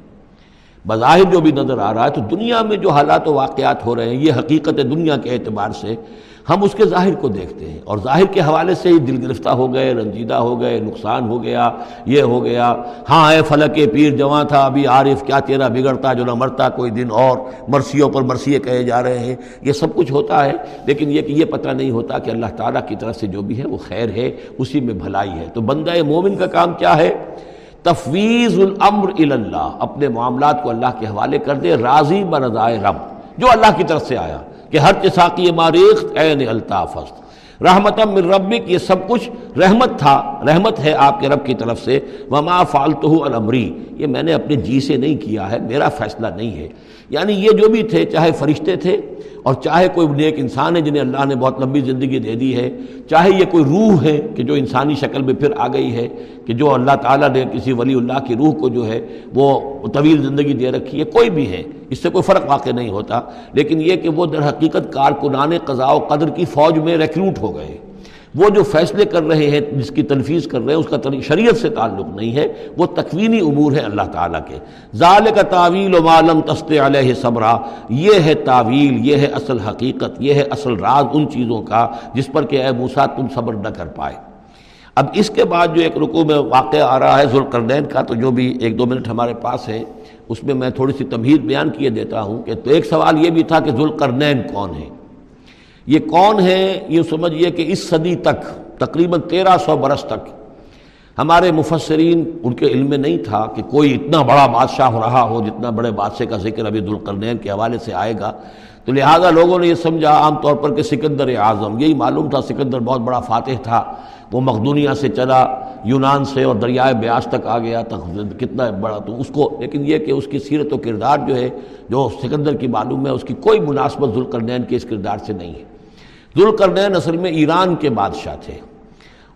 بظاہر جو بھی نظر آ رہا ہے تو دنیا میں جو حالات و واقعات ہو رہے ہیں، یہ حقیقت دنیا کے اعتبار سے ہم اس کے ظاہر کو دیکھتے ہیں اور ظاہر کے حوالے سے ہی دل گرفتہ ہو گئے، رنجیدہ ہو گئے، نقصان ہو گیا، یہ ہو گیا۔ ہاں اے فلک پیر جواں تھا، ابھی عارف، کیا تیرا بگڑتا جو نہ مرتا کوئی دن اور؟ مرثیوں پر مرثیے کہے جا رہے ہیں۔ یہ سب کچھ ہوتا ہے، لیکن یہ کہ یہ پتہ نہیں ہوتا کہ اللہ تعالیٰ کی طرف سے جو بھی ہے وہ خیر ہے، اسی میں بھلائی ہے۔ تو بندہ مومن کا کام کیا ہے؟ تفویض الامر اللہ اپنے معاملات کو اللہ کے حوالے کر دے، راضی برضائے رب، جو اللہ کی طرف سے آیا۔ کہ ہر چساقی ماریخت عین الطاف رحمت من ربک، یہ سب کچھ رحمت تھا، رحمت ہے آپ کے رب کی طرف سے۔ وما فالتو الامری یہ میں نے اپنے جی سے نہیں کیا ہے، میرا فیصلہ نہیں ہے۔ یعنی یہ جو بھی تھے، چاہے فرشتے تھے اور چاہے کوئی نیک انسان ہے جنہیں اللہ نے بہت لمبی زندگی دے دی ہے، چاہے یہ کوئی روح ہے کہ جو انسانی شکل میں پھر آ گئی ہے کہ جو اللہ تعالیٰ نے کسی ولی اللہ کی روح کو جو ہے وہ طویل زندگی دے رکھی ہے، کوئی بھی ہے، اس سے کوئی فرق واقع نہیں ہوتا۔ لیکن یہ کہ وہ در حقیقت کارکنان قضاء و قدر کی فوج میں ریکروٹ ہو گئے۔ وہ جو فیصلے کر رہے ہیں، جس کی تنفیذ کر رہے ہیں، اس کا شریعت سے تعلق نہیں ہے، وہ تکوینی امور ہے اللہ تعالیٰ کے۔ ظال کا تعویل و معلوم تست علیہ صبرا، یہ ہے تعویل یہ ہے اصل حقیقت، یہ ہے اصل راز ان چیزوں کا جس پر کہ اے موسا تم صبر نہ کر پائے۔ اب اس کے بعد جو ایک رکو میں واقع آ رہا ہے ذوالقرنین کا، تو جو بھی ایک دو منٹ ہمارے پاس ہے اس میں میں تھوڑی سی تمہید بیان کیے دیتا ہوں کہ تو ایک سوال یہ بھی تھا کہ ذوالقرنین کون ہے یہ کون ہے؟ یہ سمجھئے کہ اس صدی تک، تقریباً تیرہ سو برس تک، ہمارے مفسرین ان کے علم میں نہیں تھا کہ کوئی اتنا بڑا بادشاہ رہا ہو جتنا بڑے بادشاہ کا ذکر ابھی ذوالقرنین کے حوالے سے آئے گا۔ تو لہٰذا لوگوں نے یہ سمجھا، عام طور پر کہ سکندر اعظم، یہی معلوم تھا سکندر بہت بڑا فاتح تھا۔ وہ مقدونیہ سے چلا، یونان سے اور دریائے بیاس تک آ گیا، تک کتنا بڑا تو اس کو، لیکن یہ کہ اس کی سیرت و کردار جو ہے، جو سکندر کی معلوم ہے، اس کی کوئی مناسبت ذوالقرنین کے اس کردار سے نہیں ہے۔ ذوالقرنین اصل میں ایران کے بادشاہ تھے۔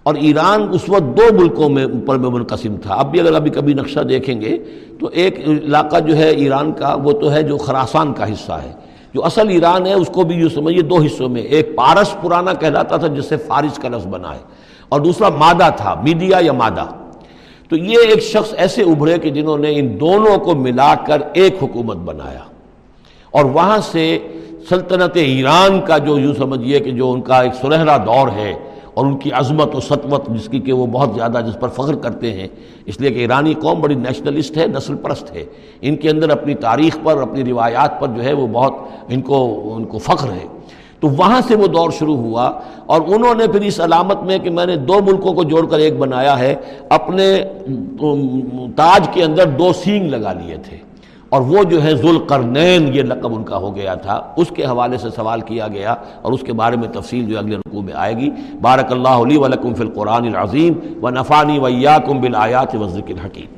اور ایران اس وقت دو ملکوں میں اوپر میں منقسم تھا۔ اب بھی اگر ابھی کبھی نقشہ دیکھیں گے تو ایک علاقہ جو ہے ایران کا، وہ تو ہے جو خراسان کا حصہ ہے۔ جو اصل ایران ہے، اس کو بھی یوں سمجھیے دو حصوں میں، ایک پارس پرانا کہلاتا تھا جس سے فارس کا لفظ بنا ہے، اور دوسرا مادہ تھا، میڈیا یا مادہ۔ تو یہ ایک شخص ایسے ابھرے کہ جنہوں نے ان دونوں کو ملا کر ایک حکومت بنایا۔ اور وہاں سے سلطنت ایران کا جو یوں سمجھیے کہ جو ان کا ایک سنہرا دور ہے اور ان کی عظمت و سطوت جس کی کہ وہ بہت زیادہ جس پر فخر کرتے ہیں، اس لیے کہ ایرانی قوم بڑی نیشنلسٹ ہے نسل پرست ہے۔ ان کے اندر اپنی تاریخ پر، اپنی روایات پر جو ہے وہ بہت ان کو ان کو فخر ہے۔ تو وہاں سے وہ دور شروع ہوا اور انہوں نے پھر اس علامت میں کہ میں نے دو ملکوں کو جوڑ کر ایک بنایا ہے، اپنے تاج کے اندر دو سینگ لگا لیے تھے۔ اور وہ جو ہے ذوالقرنین، یہ لقب ان کا ہو گیا تھا۔ اس کے حوالے سے سوال کیا گیا اور اس کے بارے میں تفصیل جو اگلے رقوع میں آئے گی۔ بارک اللہ علی ولکم فی القرآن العظیم و نفانی ویاکم بالآیات و ذکر الحکیم۔